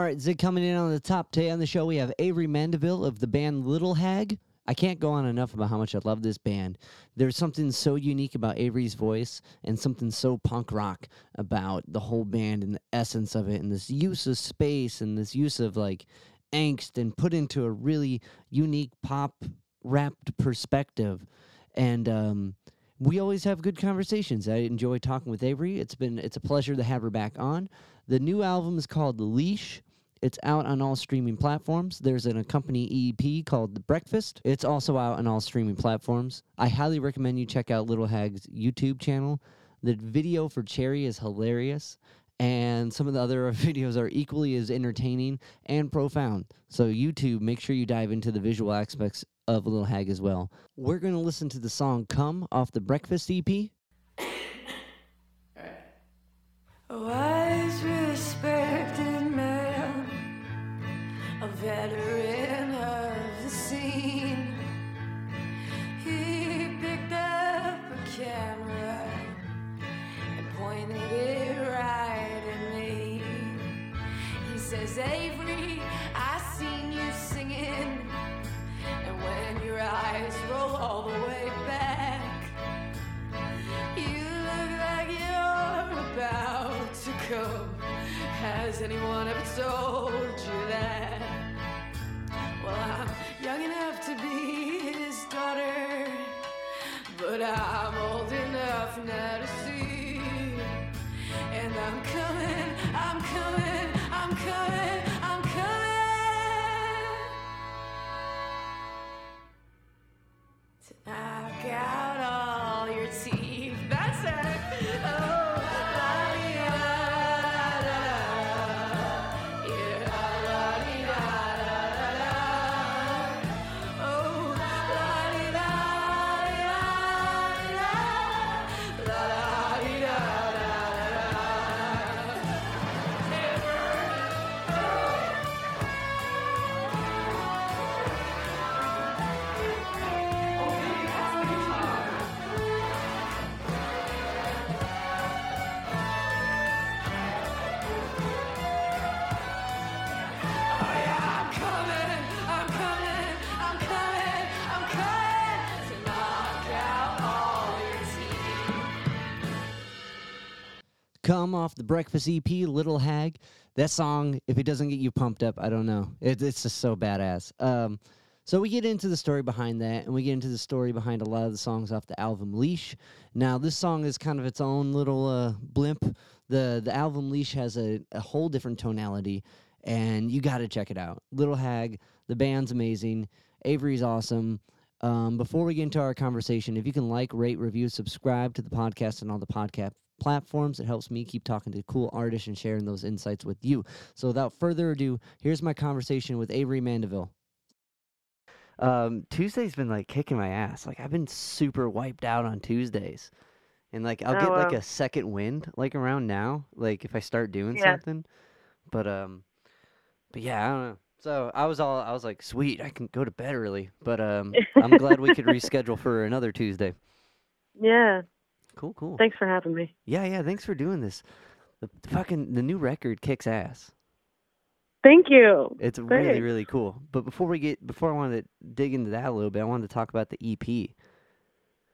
All right, Zig coming in on the top today on the show. We have Avery Mandeville of the band Little Hag. I can't go on enough about how much I love this band. There's something so unique about Avery's voice and something so punk rock about the whole band and the essence of it and this use of space and this use of like angst and put into a really unique pop wrapped perspective. And um, we always have good conversations. I enjoy talking with Avery. It's been it's a pleasure to have her back on. The new album is called Leash. It's out on all streaming platforms. There's an accompanying EP called The Breakfast. It's also out on all streaming platforms. I highly recommend you check out Little Hag's YouTube channel. The video for Cherry is hilarious, and some of the other videos are equally as entertaining and profound. So, YouTube, make sure you dive into the visual aspects of Little Hag as well. We're going to listen to the song Come off the Breakfast EP. Wise, respected veteran of the scene. He picked up a camera and pointed it right at me. He says, Avery, I seen you singing, and when your eyes roll all the way back. You look like you're about to come. Has anyone ever told young enough to be his daughter, but I'm old enough now to see. And I'm coming, I'm coming, I'm coming, I'm coming. to knock out Come off the Breakfast EP, Little Hag. That song, if it doesn't get you pumped up, I don't know. It, it's just so badass. Um, so we get into the story behind that, and we get into the story behind a lot of the songs off the album Leash. Now, this song is kind of its own little uh, blimp. The the album Leash has a, a whole different tonality, and you got to check it out. Little Hag, the band's amazing. Avery's awesome. Um, before we get into our conversation, if you can like, rate, review, subscribe to the podcast and all the podcast platforms, it helps me keep talking to cool artists and sharing those insights with you. So without further ado, here's my conversation with Avery Mandeville. Um, Tuesday's been like kicking my ass. Like I've been super wiped out on Tuesdays. And like I'll Oh, get like wow. a second wind like around now, like if I start doing Yeah. something. But um but yeah, I don't know. So I was all I was like, sweet, I can go to bed early. But um I'm glad we could reschedule for another Tuesday. Yeah. Cool, cool. Thanks for having me. Yeah, yeah, thanks for doing this. The the fucking the new record kicks ass. Thank you. It's really, Thanks. really cool. But before we get before I wanted to dig into that a little bit, I wanted to talk about the EP.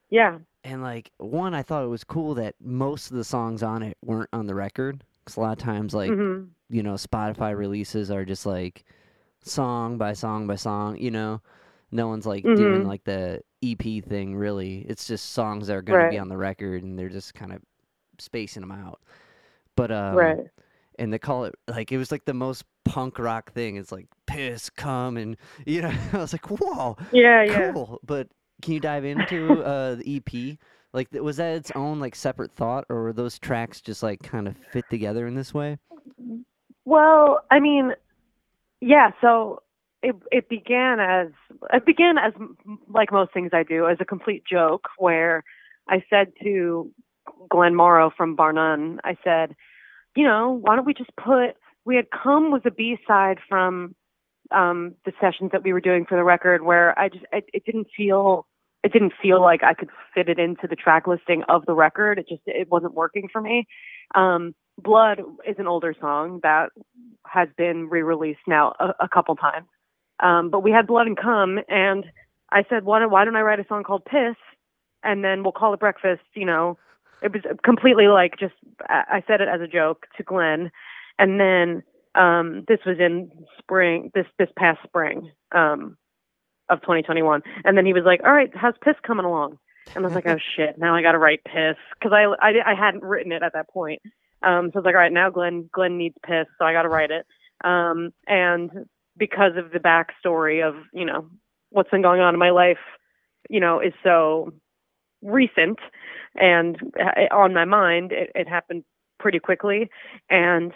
Yeah. And like one, I thought it was cool that most of the songs on it weren't on the record. Because a lot of times, like hmm you know, Spotify releases are just like song by song by song. You know, no one's like doing Mhm. like the EP thing. Really, it's just songs that are going to be on the record, and they're just kind of spacing them out. But um, right. and they call it like it was like the most punk rock thing. It's like piss, come, and you know, I was like, whoa, Yeah, yeah. cool. But can you dive into uh, the EP? Like, was that its own like separate thought, or were those tracks just like kind of fit together in this way? Well, I mean, yeah. So it it began as it began as like most things I do as a complete joke where I said to Glenn Morrow from Bar/None, I said, you know, why don't we just put we had come was a B side from um the sessions that we were doing for the record where I just it, didn't feel it didn't feel like I could fit it into the track listing of the record. It just it wasn't working for me. Um, Blood is an older song that has been re-released now a, a couple times. Um, but we had Blood and Cum, and I said, why don't, why don't I write a song called Piss, and then we'll call it Breakfast. You know, it was completely like just I said it as a joke to Glenn, and then um, this was in spring this this past spring um, of 2021, and then he was like, all right, how's Piss coming along? And I was like, oh shit, now I got to write Piss because I, I I hadn't written it at that point. Um, so I was like, all right, now Glenn Glenn needs Piss, so I got to write it. Um, and because of the backstory of you know what's been going on in my life, you know, is so recent and uh, on my mind. It, it happened pretty quickly, and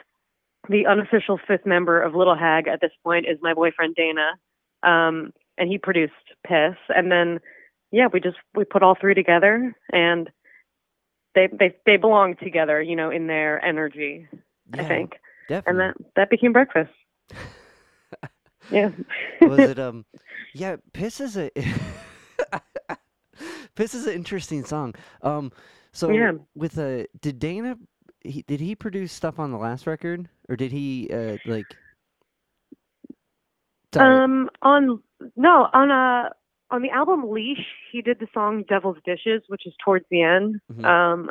the unofficial fifth member of Little Hag at this point is my boyfriend Dana, um, and he produced Piss, and then yeah, we just we put all three together, and they they they belong together, you know, in their energy. Yeah, I think, definitely. and that that became breakfast. yeah. was it um yeah piss is a piss is an interesting song um so Yeah. with uh did dana he, did he produce stuff on the last record or did he uh like. Um, on no, on uh on the album Leash, he did the song Devil's Dishes, which is towards the end. Mhm. Um,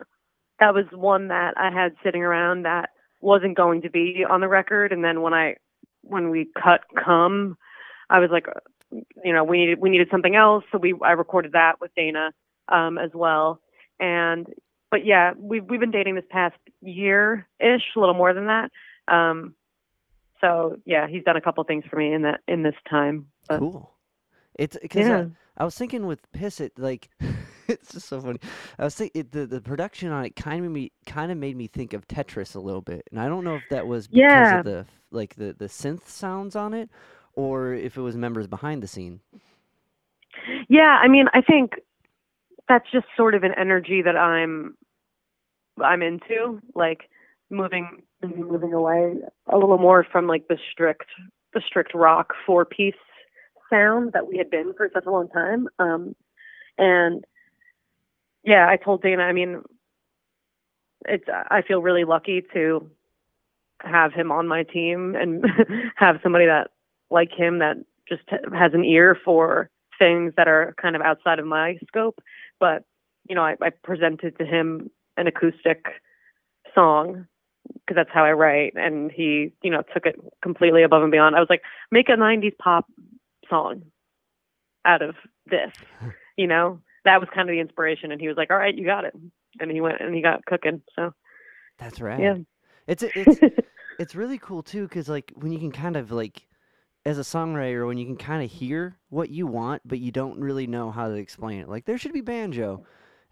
that was one that I had sitting around that wasn't going to be on the record, and then when I when we cut "Come," I was like, you know, we needed we needed something else, so we I recorded that with Dana um, as well, and but yeah, we've we've been dating this past year ish, a little more than that. Um, so yeah, he's done a couple things for me in that in this time. But, cool it's because Yeah. I, I was thinking with piss it like it's just so funny i was thinking it, the, the production on it kind of me kind of made me think of tetris a little bit and i don't know if that was because Yeah. of the like the the synth sounds on it or if it was members behind the scene Yeah, I mean, I think that's just sort of an energy that I'm I'm into, like moving maybe moving away a little more from like the strict the strict rock four piece sound that we had been for such a long time. Um and yeah, I told Dana, I mean it's I feel really lucky to have him on my team and have somebody that like him that just has an ear for things that are kind of outside of my scope. But you know, I, I presented to him an acoustic song because that's how I write, and he, you know, took it completely above and beyond. I was like, make a '90s pop song out of this, you know. That was kind of the inspiration, and he was like, "All right, you got it," and he went and he got cooking. So that's right yeah, it's it's it's really cool too because like when you can kind of like as a songwriter when you can kind of hear what you want but you don't really know how to explain it like there should be banjo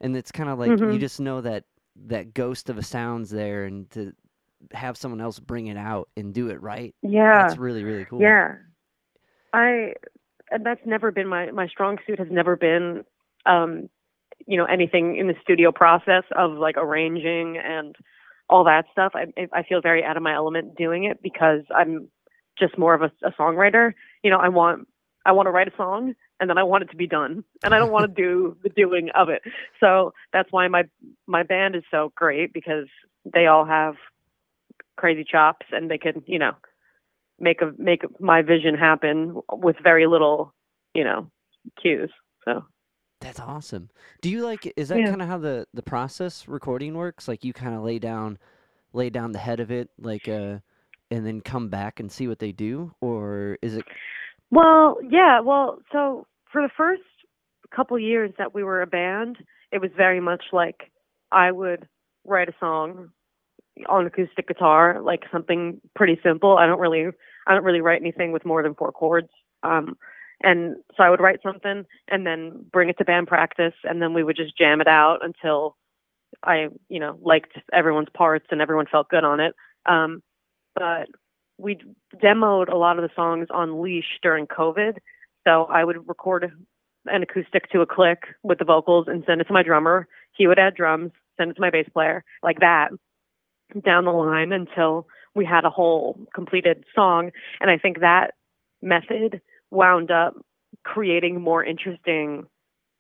and it's kind of like you Mhm. just know that that ghost of a sound's there and to have someone else bring it out and do it right yeah. that's really really cool Yeah. I and that's never been my my strong suit has never been um you know anything in the studio process of like arranging and all that stuff. I I feel very out of my element doing it because I'm just more of a, a songwriter. You know, I want I want to write a song and then I want it to be done and I don't want to do the doing of it. So that's why my my band is so great because they all have crazy chops and they can, you know, make a make my vision happen with very little, you know, cues. So that's awesome do you like is that Yeah. kind of how the the process recording works like you kind of lay down lay down the head of it like uh and then come back and see what they do or is it Well, yeah, well, so for the first couple years that we were a band, it was very much like I would write a song on acoustic guitar, like something pretty simple. I don't really I don't really write anything with more than four chords. Um and so I would write something and then bring it to band practice and then we would just jam it out until I, you know, liked everyone's parts and everyone felt good on it. Um but we demoed a lot of the songs on Leash during COVID. So I would record an acoustic to a click with the vocals and send it to my drummer. He would add drums, send it to my bass player, like that, down the line until we had a whole completed song. And I think that method wound up creating more interesting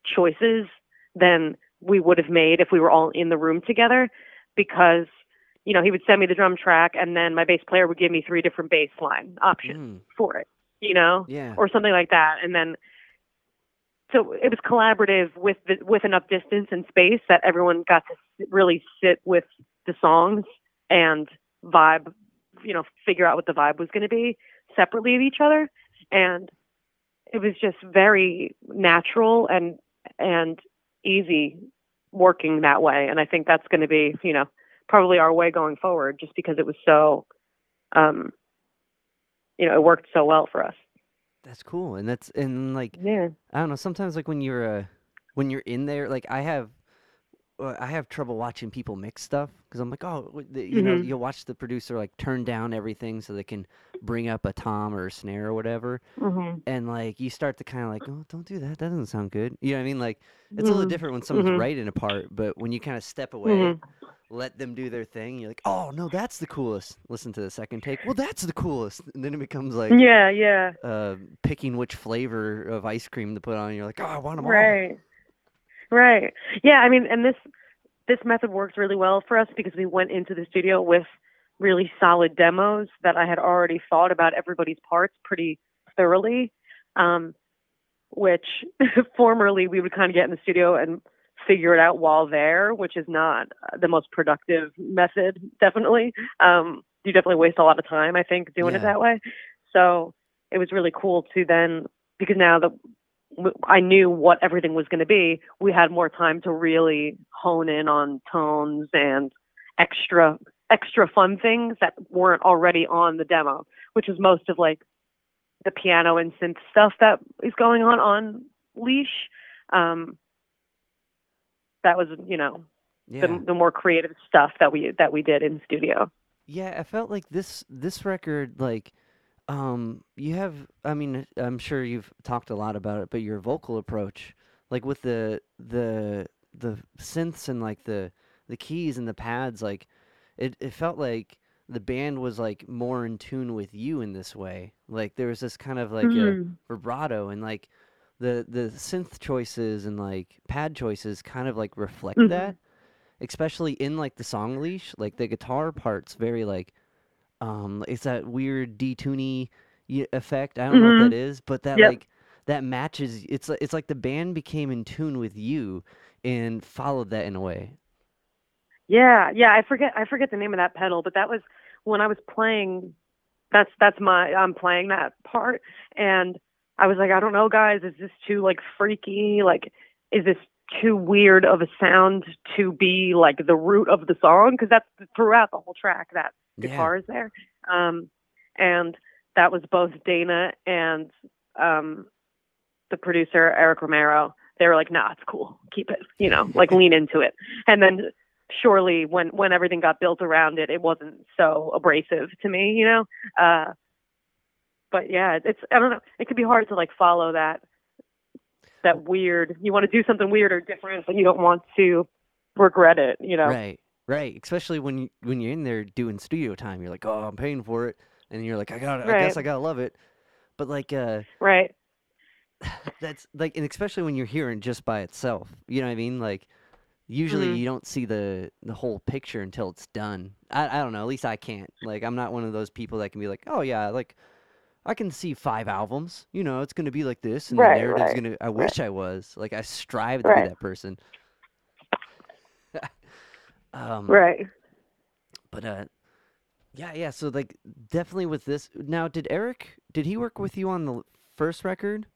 choices than we would have made if we were all in the room together because you know he would send me the drum track and then my bass player would give me three different bass line options Mm, for it you know yeah. or something like that. And then so it was collaborative with the, with enough distance and space that everyone got to really sit with the songs and vibe you know figure out what the vibe was going to be separately of each other. And it was just very natural and and easy working that way. And i think that's going to be you know probably our way going forward just because it was so um you know it worked so well for us. That's cool. And that's and like yeah. I don't know, sometimes like when you're uh when you're in there, like I have I have trouble watching people mix stuff because I'm like, oh, you know, Mhm. you'll watch the producer like turn down everything so they can bring up a tom or a snare or whatever, mhm and like you start to kind of like, oh, don't do that. That doesn't sound good. You know what I mean? Like it's a little Mhm. different when someone's Mhm. writing a part, but when you kind of step away, Mhm. let them do their thing, you're like, oh no, that's the coolest. Listen to the second take. Well, that's the coolest, and then it becomes like yeah yeah uh, picking which flavor of ice cream to put on. You're like, oh, I want them all. right right. Yeah i mean and this this method works really well for us because we went into the studio with really solid demos that i had already thought about everybody's parts pretty thoroughly um, which formerly we would kind of get in the studio and figure it out while there which is not the most productive method definitely. Um, you definitely waste a lot of time i think doing it that way. So it was really cool to then because now that I knew what everything was going to be, we had more time to really hone in on tones and extra extra fun things that weren't already on the demo, which is most of like the piano and synth stuff that is going on on Leash. Um, that was, you know, Yeah. the, the more creative stuff that we that we did in studio. Yeah, I felt like this this record like um you have I mean I'm sure you've talked a lot about it, but your vocal approach like with the the the synths and like the the keys and the pads like it it felt like the band was like more in tune with you in this way. Like there was this kind of like a Mhm. vibrato and like the the synth choices and like pad choices kind of like reflect Mhm. that especially in like the song leash like the guitar parts very like um it's that weird detuny effect i don't know what that is but that Yep. like that matches it's it's like the band became in tune with you and followed that in a way Yeah, yeah, I forget I forget the name of that pedal, but that was when I was playing that's that's my I'm playing that part and I was like, I don't know guys, is this too like freaky? Like is this too weird of a sound to be like the root of the song because that's throughout the whole track that Yeah. guitar is there. Um and that was both Dana and um the producer Eric Romero. They were like, "Nah, it's cool. Keep it. You know, like lean into it." And then surely when when everything got built around it it wasn't so abrasive to me you know uh but yeah it's i don't know it could be hard to like follow that that weird you want to do something weird or different but you don't want to regret it you know right right especially when you when you're in there doing studio time you're like oh i'm paying for it and you're like i got it. i guess i gotta love it. But like uh right. that's like and especially when you're hearing just by itself you know what i mean? Like usually Mhm. you don't see the the whole picture until it's done. I, I don't know at least i can't. Like i'm not one of those people that can be like oh yeah like i can see five albums you know it's gonna be like this and Right, the narrative's right, gonna i wish i was. Like i strive to Right. be that person um right. but uh yeah yeah so like definitely with this now did eric did he work with you on the first record?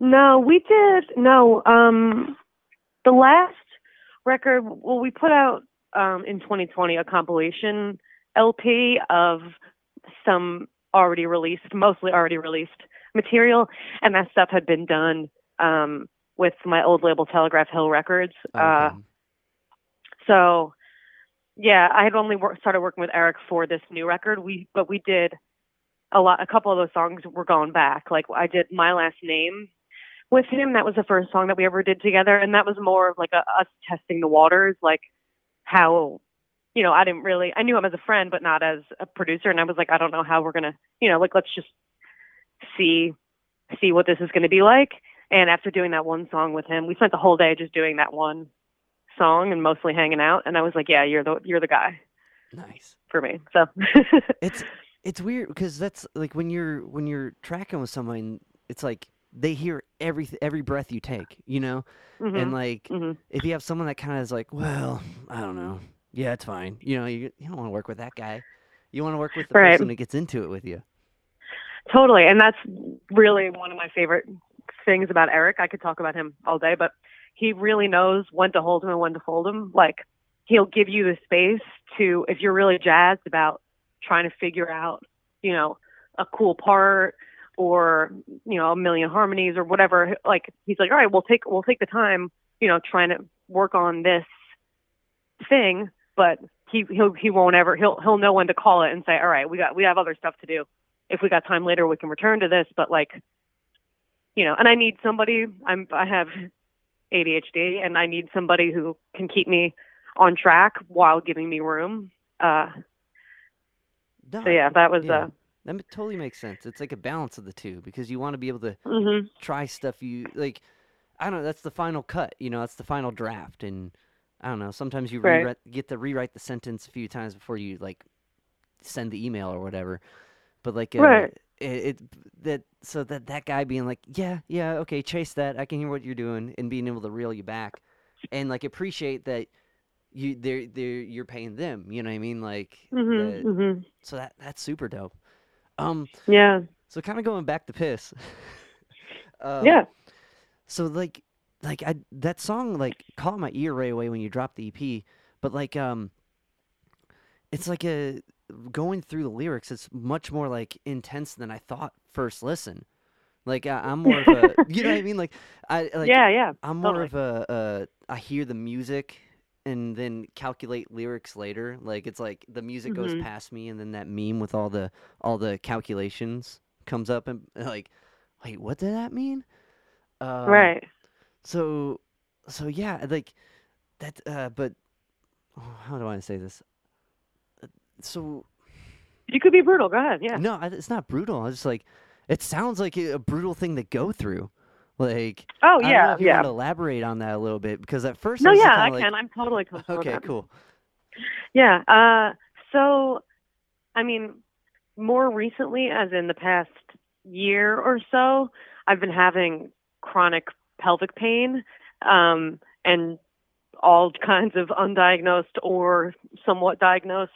No we did no um the last record well we put out um in 2020 a compilation lp of some already released mostly already released material and that stuff had been done um with my old label telegraph hill records. Uh Okay. So yeah i had only wor- started working with eric for this new record. We but we did a lot a couple of those songs were going back. Like i did my last name with him. That was the first song that we ever did together. And that was more of like a, us testing the waters like how you know i didn't really i knew him as a friend but not as a producer. And i was like i don't know how we're gonna you know like let's just see see what this is to be like. And after doing that one song with him, we spent the whole day just doing that one song and mostly hanging out. And I was like, yeah, you're the you're the guy Nice. for me. So It's it's weird because that's like when you're when you're tracking with someone, it's like they hear every every breath you take, you know. And Mhm, like mhm. if you have someone that kind of is like, well, I don't know, yeah, it's fine. You know, you you don't want to work with that guy. You want to work with the Right. person that gets into it with you. Totally. And that's really one of my favorite things about Eric. I could talk about him all day, but he really knows when to hold him and when to fold him. Like he'll give you the space to if you're really jazzed about trying to figure out, you know, a cool part or, you know, a million harmonies or whatever. Like he's like, All right, we'll take we'll take the time, you know, trying to work on this thing, but he he'll he won't ever he'll he'll know when to call it and say, All right, we got we have other stuff to do if we got time later we can return to this but like you know and i need somebody i'm i have adhd and i need somebody who can keep me on track while giving me room uh No, so yeah that was yeah. uh that totally makes sense. It's like a balance of the two because you want to be able to mhm. try stuff you like. I don't know. That's the final cut. You know, that's the final draft, and I don't know. Sometimes you Right. rewrite, get to rewrite the sentence a few times before you like send the email or whatever. But like, uh, Right. It, it that so that that guy being like, yeah, yeah, okay, chase that. I can hear what you're doing, and being able to reel you back, and like appreciate that you they're they're you're paying them. You know what I mean? Like, Mhm. that- Mhm. so that that's super dope. Um, yeah so kind of going back to piss. um, yeah So like, like I that song like caught my ear right away when you dropped the EP, but like um, it's like a going through the lyrics. It's much more like intense than I thought first listen. Like I, I'm more of a, you know what I mean? Like I like yeah yeah I'm more totally. of a, uh, hear the music and then calculate lyrics later. Like it's like the music goes Mhm. past me, and then that meme with all the all the calculations comes up, and like, wait, what did that mean? Um, right So, so yeah, like that. Uh, but oh, how do I say this? Uh, So you could be brutal go ahead yeah no, it's not brutal. I just like it sounds like a brutal thing to go through. Like oh I don't know yeah if you yeah want to elaborate on that a little bit because at first no I was yeah i like, can i'm totally comfortable Okay, cool. Yeah. Uh, so, I mean, more recently, as in the past year or so, I've been having chronic pelvic pain um, and all kinds of undiagnosed or somewhat diagnosed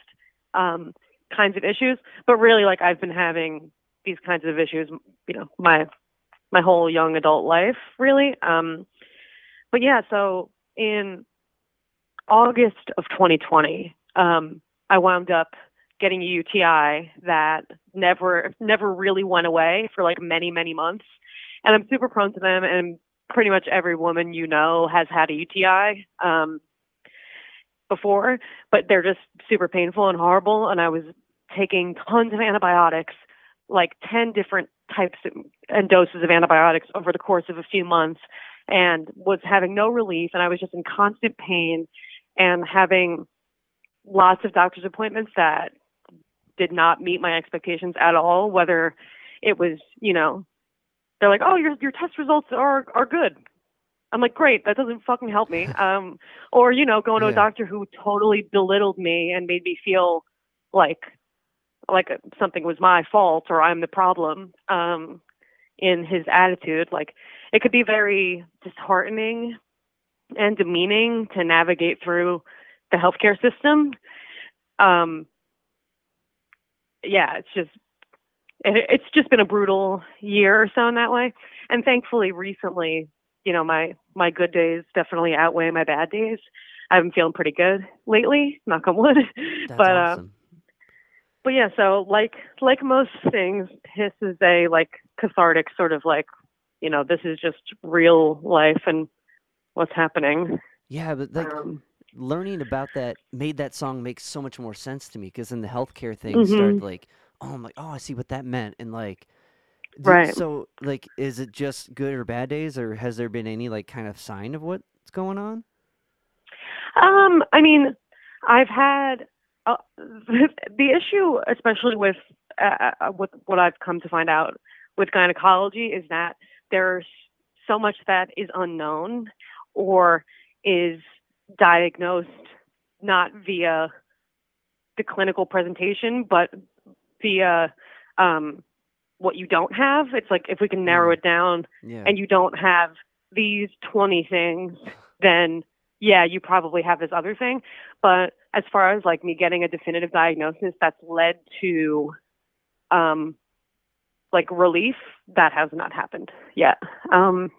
um, kinds of issues. But really, like I've been having these kinds of issues, you know, my my whole young adult life, really. Um, but yeah, so in August of 2020, um, I wound up getting a UTI that never never really went away for like many many months, and I'm super prone to them. And pretty much every woman you know has had a UTI um, before, but they're just super painful and horrible. And I was taking tons of antibiotics, like 10 different types of, and doses of antibiotics over the course of a few months, and was having no relief. And I was just in constant pain and having lots of doctor's appointments that did not meet my expectations at all whether it was you know they're like oh your your test results are are good i'm like great that doesn't fucking help me um or you know going to Yeah. a doctor who totally belittled me and made me feel like like something was my fault or i'm the problem um in his attitude like it could be very disheartening and demeaning to navigate through the healthcare system. Um, yeah, it's just it, it's just been a brutal year or so in that way. And thankfully, recently, you know, my my good days definitely outweigh my bad days. I've been feeling pretty good lately, knock on wood. That's but uh, awesome. But yeah, so like like most things, piss is a like cathartic sort of like, you know, this is just real life and what's happening. yeah, but like um, learning about that made that song make so much more sense to me because then the healthcare thing Mhm. started like, oh, I'm like, oh, I see what that meant, and like, Right. So like, is it just good or bad days, or has there been any like kind of sign of what's going on? Um, I mean, I've had uh, the issue, especially with uh, uh, with what I've come to find out with gynecology, is that there's so much that is unknown or is diagnosed not via the clinical presentation, but via um, what you don't have. It's like if we can narrow Mm. it down Yeah. and you don't have these 20 things, then yeah, you probably have this other thing. But as far as like me getting a definitive diagnosis that's led to um, like relief, that has not happened yet. Um,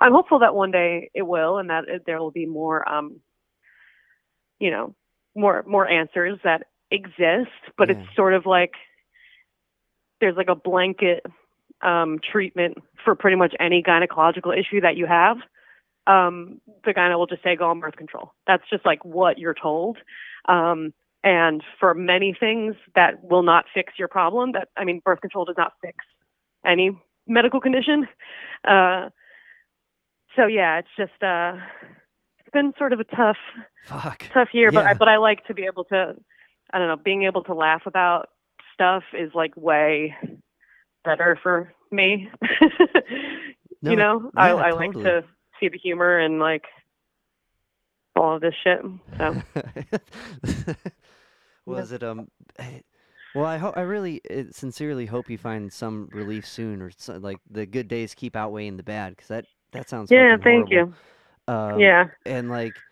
I'm hopeful that one day it will, and that it- there will be more, um, you know, more more answers that exist. But Yeah. it's sort of like there's like a blanket um, treatment for pretty much any gynecological issue that you have. Um, the gyne will just say go on birth control. That's just like what you're told. Um, and for many things that will not fix your problem, that I mean, birth control does not fix any medical condition. Uh, so yeah, it's just uh, it's been sort of a tough Fuck. tough year, but I, but I like to be able to, I don't know, being able to laugh about stuff is like way better for me. No, you know, I, yeah, I like totally. to see the humor and like all of this shit. So was it um well i hope i really eh, sincerely hope you find some relief soon or so, like the good days keep outweighing the bad because that that sounds yeah, thank horrible. you. um, yeah, and like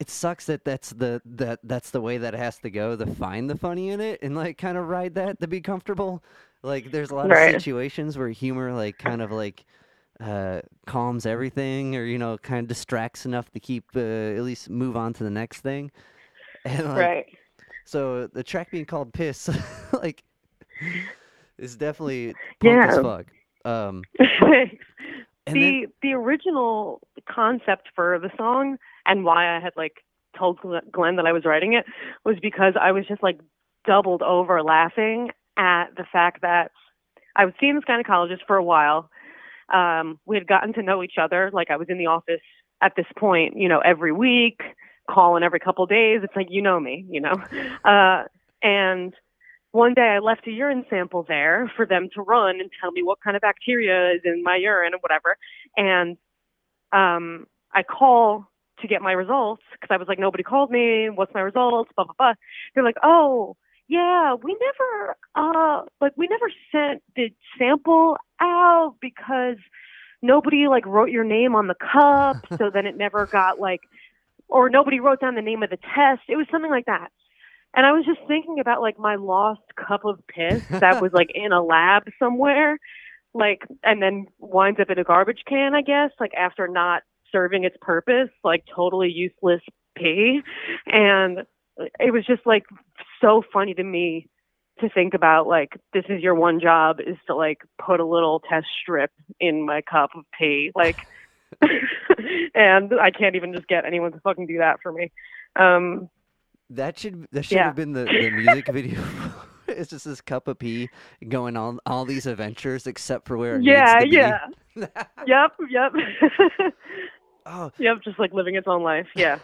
it sucks that that's the that that's the way that it has to go to find the funny in it and like kind of ride that to be comfortable like there's a lot Right. of situations where humor like kind of like uh calms everything or you know kind of distracts enough to keep uh, at least move on to the next thing and like right. so the track being called piss like is definitely punk as Yeah. fuck um the then the original concept for the song and why I had like told Glenn that I was writing it was because I was just like doubled over laughing at the fact that I was seeing this gynecologist for a while. Um, we had gotten to know each other. Like I was in the office at this point, you know, every week, calling every couple days. It's like you know me, you know. Uh, and one day I left a urine sample there for them to run and tell me what kind of bacteria is in my urine and whatever. And um, I call to get my results because I was like, nobody called me. What's my results? Blah blah blah. They're like, oh yeah, we never uh like we never sent the sample out because nobody like wrote your name on the cup, so then it never got like or nobody wrote down the name of the test. It was something like that. And I was just thinking about like my lost cup of piss that was like in a lab somewhere, like, and then winds up in a garbage can, I guess, like after not serving its purpose, like totally useless pee. And it was just like so funny to me to think about like this is your one job is to like put a little test strip in my cup of pee like and i can't even just get anyone to fucking do that for me. Um That should that should Yeah. have been the, the music video. it's just this cup of pee going on all these adventures except for where it yeah needs to yeah. Yep yep oh, yep just like living its own life yeah.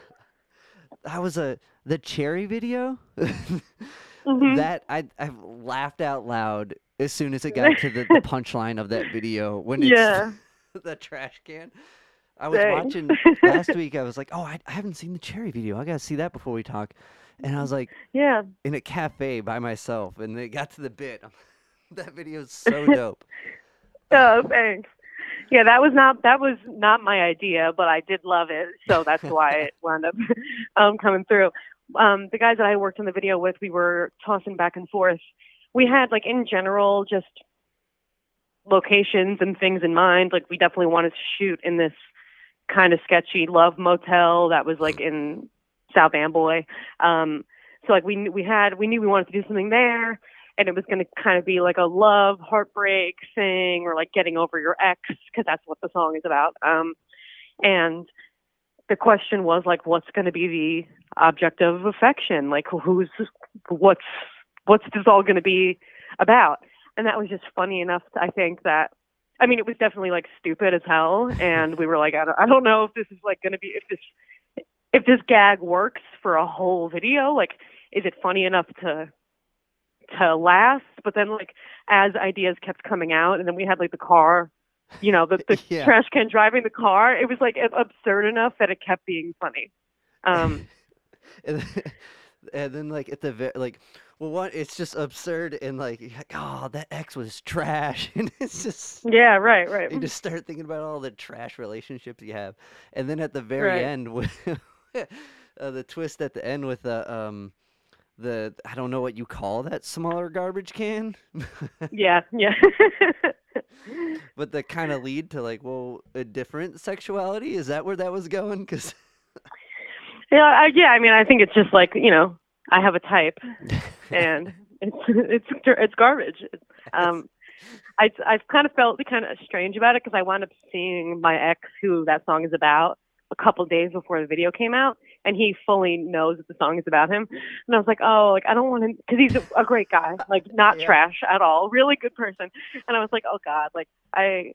That was a the cherry video. Mhm. That I I laughed out loud as soon as it got to the, the punchline of that video when it's Yeah. the trash can. I was Same. watching last week. I was like, oh, I, I haven't seen the cherry video. I gotta see that before we talk. And I was like, yeah in a cafe by myself, and it got to the bit. that video is so dope. oh thanks yeah that was not that was not my idea but i did love it so that's why it wound up um coming through um the guys that i worked on the video with we were tossing back and forth. We had like in general just locations and things in mind. Like we definitely wanted to shoot in this kind of sketchy love motel that was like in south amboy. Um so like we we had we knew we wanted to do something there and it was going to kind of be like a love heartbreak thing or like getting over your ex because that's what the song is about. Um and the question was like what's going to be the object of affection like who's what's what's this all going to be about and that was just funny enough i think that i mean it was definitely like stupid as hell and we were like i don't, I don't know if this is like going to be if this if this gag works for a whole video like is it funny enough to to last but then like as ideas kept coming out and then we had like the car you know, the, the Yeah. trash can driving the car. It was like absurd enough that it kept being funny. Um, and, then, and then like at the ve- like well what it's just absurd and like like oh that ex was trash and it's just yeah, right, right. you just start thinking about all the trash relationships you have and then at the very Right. end with uh, the twist at the end with the um the i don't know what you call that smaller garbage can Yeah, yeah. but the kind of lead to like well a different sexuality is that where that was going because yeah, I, yeah. I mean, I think it's just like you know, I have a type, and it's it's it's garbage. Um, I I've kind of felt kind of strange about it because I wound up seeing my ex, who that song is about, a couple days before the video came out, and he fully knows that the song is about him. And I was like, oh, like I don't want to, because he's a, a great guy, like not Yeah. trash at all, really good person. And I was like, oh God, like I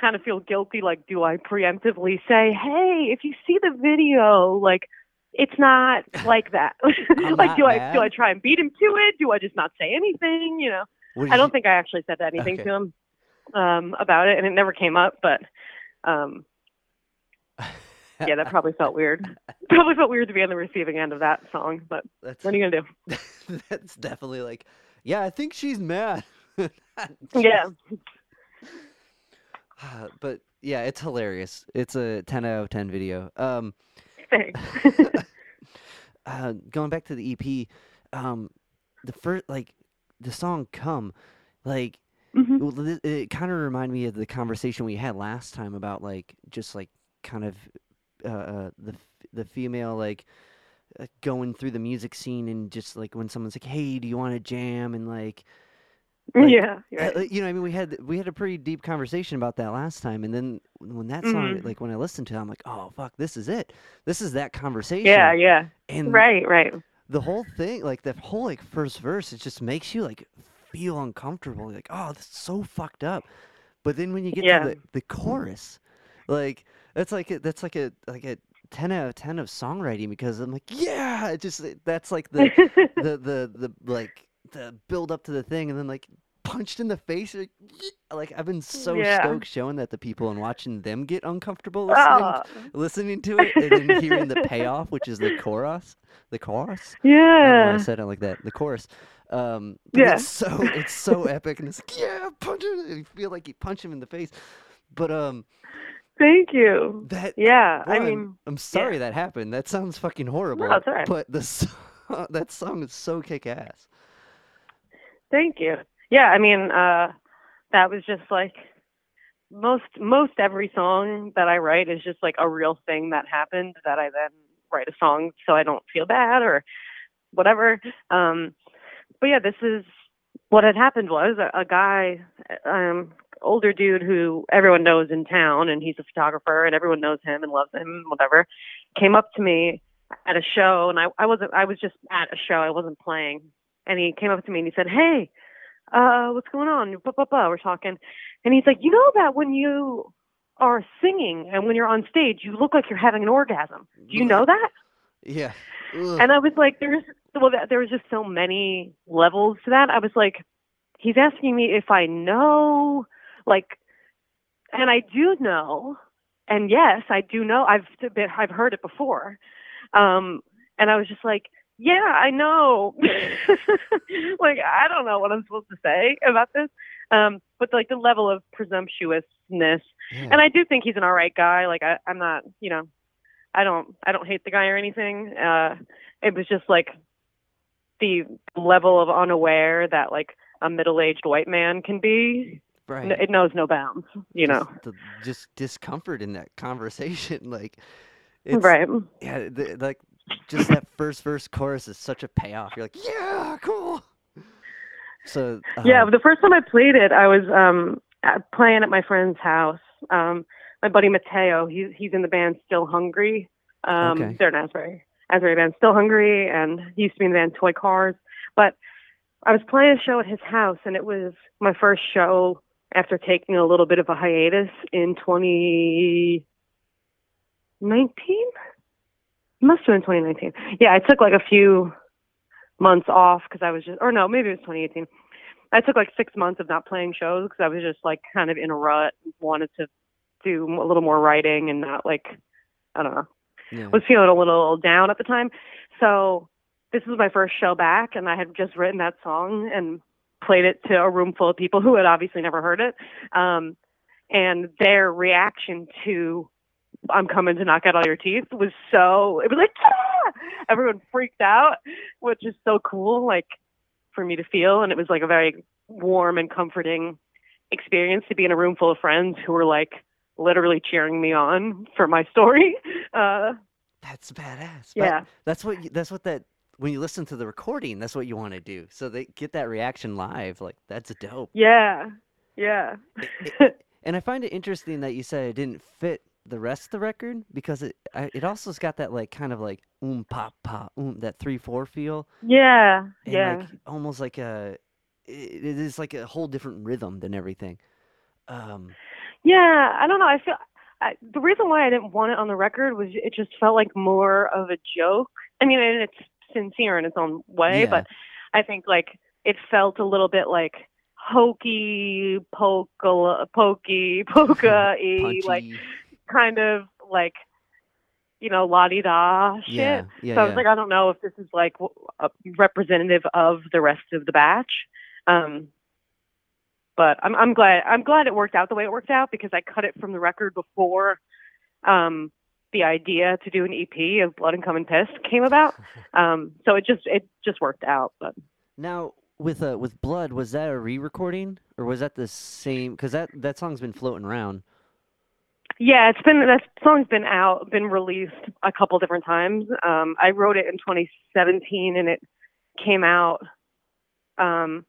kind of feel guilty. Like, do I preemptively say, hey, if you see the video, like it's not like that. Like, do I do. I try and beat him to it? Do I just not say anything? You know, I don't you- think I actually said anything Okay. to him um, about it, and it never came up. But um, yeah, that probably felt weird. probably felt weird to be on the receiving end of that song. But that's what are you gonna do? that's definitely like yeah i think she's mad Yeah, but yeah, it's hilarious. It's a 10 out of 10 video. Um, thanks. uh, going back to the EP, um, the first like the song "Come," like Mhm. well, thi- it kind of reminded me of the conversation we had last time about like just like kind of uh, uh the the female like uh, going through the music scene and just like when someone's like, "Hey, do you want to jam?" and like like, yeah, Uh, right. uh, you know, I mean, we had we had a pretty deep conversation about that last time, and then when that song, Mhm. like when I listened to it, I'm like, oh fuck, this is it. This is that conversation. yeah, yeah. And Right, right. the whole thing, like the whole like first verse, it just makes you like feel uncomfortable. You're like, oh, this is so fucked up. But then when you get Yeah. to the, the chorus, like that's like a, that's like a like a ten out of ten of songwriting because I'm like, yeah, it just that's like the the the the like the build up to the thing and then like punched in the face like, like I've been so Yeah. stoked showing that to people and watching them get uncomfortable listening oh, listening to it and then hearing the payoff which is the chorus the chorus I know why I said it like that the chorus um Yeah. it's so it's so epic and it's like yeah punch him you feel like you punch him in the face but um Thank you. that Yeah, I mean, I'm sorry that happened that sounds fucking horrible all right. but the that song is so kick ass Thank you. Yeah, I mean, uh, that was just like most most every song that I write is just like a real thing that happened that I then write a song so I don't feel bad or whatever. Um, but yeah, this is what had happened was a, a guy, um, older dude who everyone knows in town, and he's a photographer, and everyone knows him and loves him, whatever, came up to me at a show, and I, I wasn't, I was just at a show, I wasn't playing, and he came up to me and he said, "Hey, uh, what's going on?" Blah, blah, blah. We're talking, and he's like, "You know that when you are singing and when you're on stage, you look like you're having an orgasm. Do you know that?" yeah Ugh. And I was like, "There's well, there was just so many levels to that." I was like, "He's asking me if I know, like, and I do know, and yes, I do know. I've been, I've heard it before." Um, and I was just like, yeah, I know. like, I don't know what I'm supposed to say about this. Um, but like the level of presumptuousness, Yeah. and I do think he's an all right guy. Like, I, I'm not, you know, I don't, I don't hate the guy or anything. Uh, it was just like the level of unaware that like a middle-aged white man can be. right N- It knows no bounds, you know. just, the, just discomfort in that conversation like it's, right. yeah the, like just that first verse chorus is such a payoff you're like yeah cool so Yeah, um, the first time I played it, I was um playing at my friend's house. Um, my buddy Mateo, he's he's in the band Still Hungry. Um, Okay. they're an Asbury Asbury band, Still Hungry, and he used to be in the band Toy Cars. But I was playing a show at his house, and it was my first show after taking a little bit of a hiatus in 2019. Must have been 2019. Yeah, I took like a few months off because I was just, or no, maybe it was 2018. I took like six months of not playing shows because I was just like kind of in a rut, wanted to do a little more writing and not like I don't know, Yeah. was feeling a little down at the time. So this was my first show back, and I had just written that song and played it to a room full of people who had obviously never heard it. Um, and their reaction to "I'm coming to knock out all your teeth" was so it was like "Ah!" everyone freaked out, which is so cool, like for me to feel, and it was like a very warm and comforting experience to be in a room full of friends who were like literally cheering me on for my story. Uh, That's badass. But yeah. That's what you, that's what that when you listen to the recording, that's what you want to do. So they get that reaction live. Like that's dope. Yeah. Yeah. And I find it interesting that you said it didn't fit the rest of the record because it I, it also's got that like kind of like um pop pop um that three four feel. yeah. And Yeah. like almost like a it it is like a whole different rhythm than everything. Um yeah. I don't know. I feel I, the reason why I didn't want it on the record was it just felt like more of a joke. I mean, and it's sincere in its own way, Yeah. but I think like it felt a little bit like hokey, polka, pokey, polka like. Kind of like you know la di da shit. yeah, yeah, so I was yeah. like, I don't know if this is like a representative of the rest of the batch. Um, but I'm I'm glad I'm glad it worked out the way it worked out because I cut it from the record before um, the idea to do an EP of Blood and Come and Piss came about. Um, so it just it just worked out. But Now, with uh, with blood, was that a re-recording or was that the same? Because that that song's been floating around. Yeah, it's been that song's been out, been released a couple different times. Um, I wrote it in 2017 and it came out um,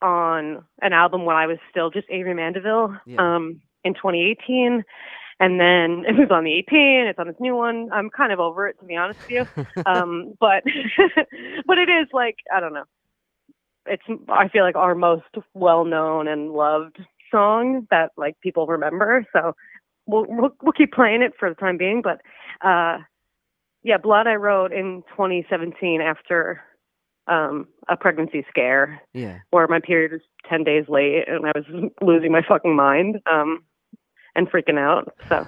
on an album when I was still just Avery Mandeville Yeah. um, in 2018. And then it was on the EP and it's on this new one. I'm kind of over it to be honest with you. um, but but it is like I don't know. It's I feel like our most well known and loved song that like people remember. So we'll we'll, we'll keep playing it for the time being. But uh, yeah, Blood I wrote in 2017 after um, a pregnancy scare yeah. where my period was 10 days late and I was losing my fucking mind um, and freaking out. So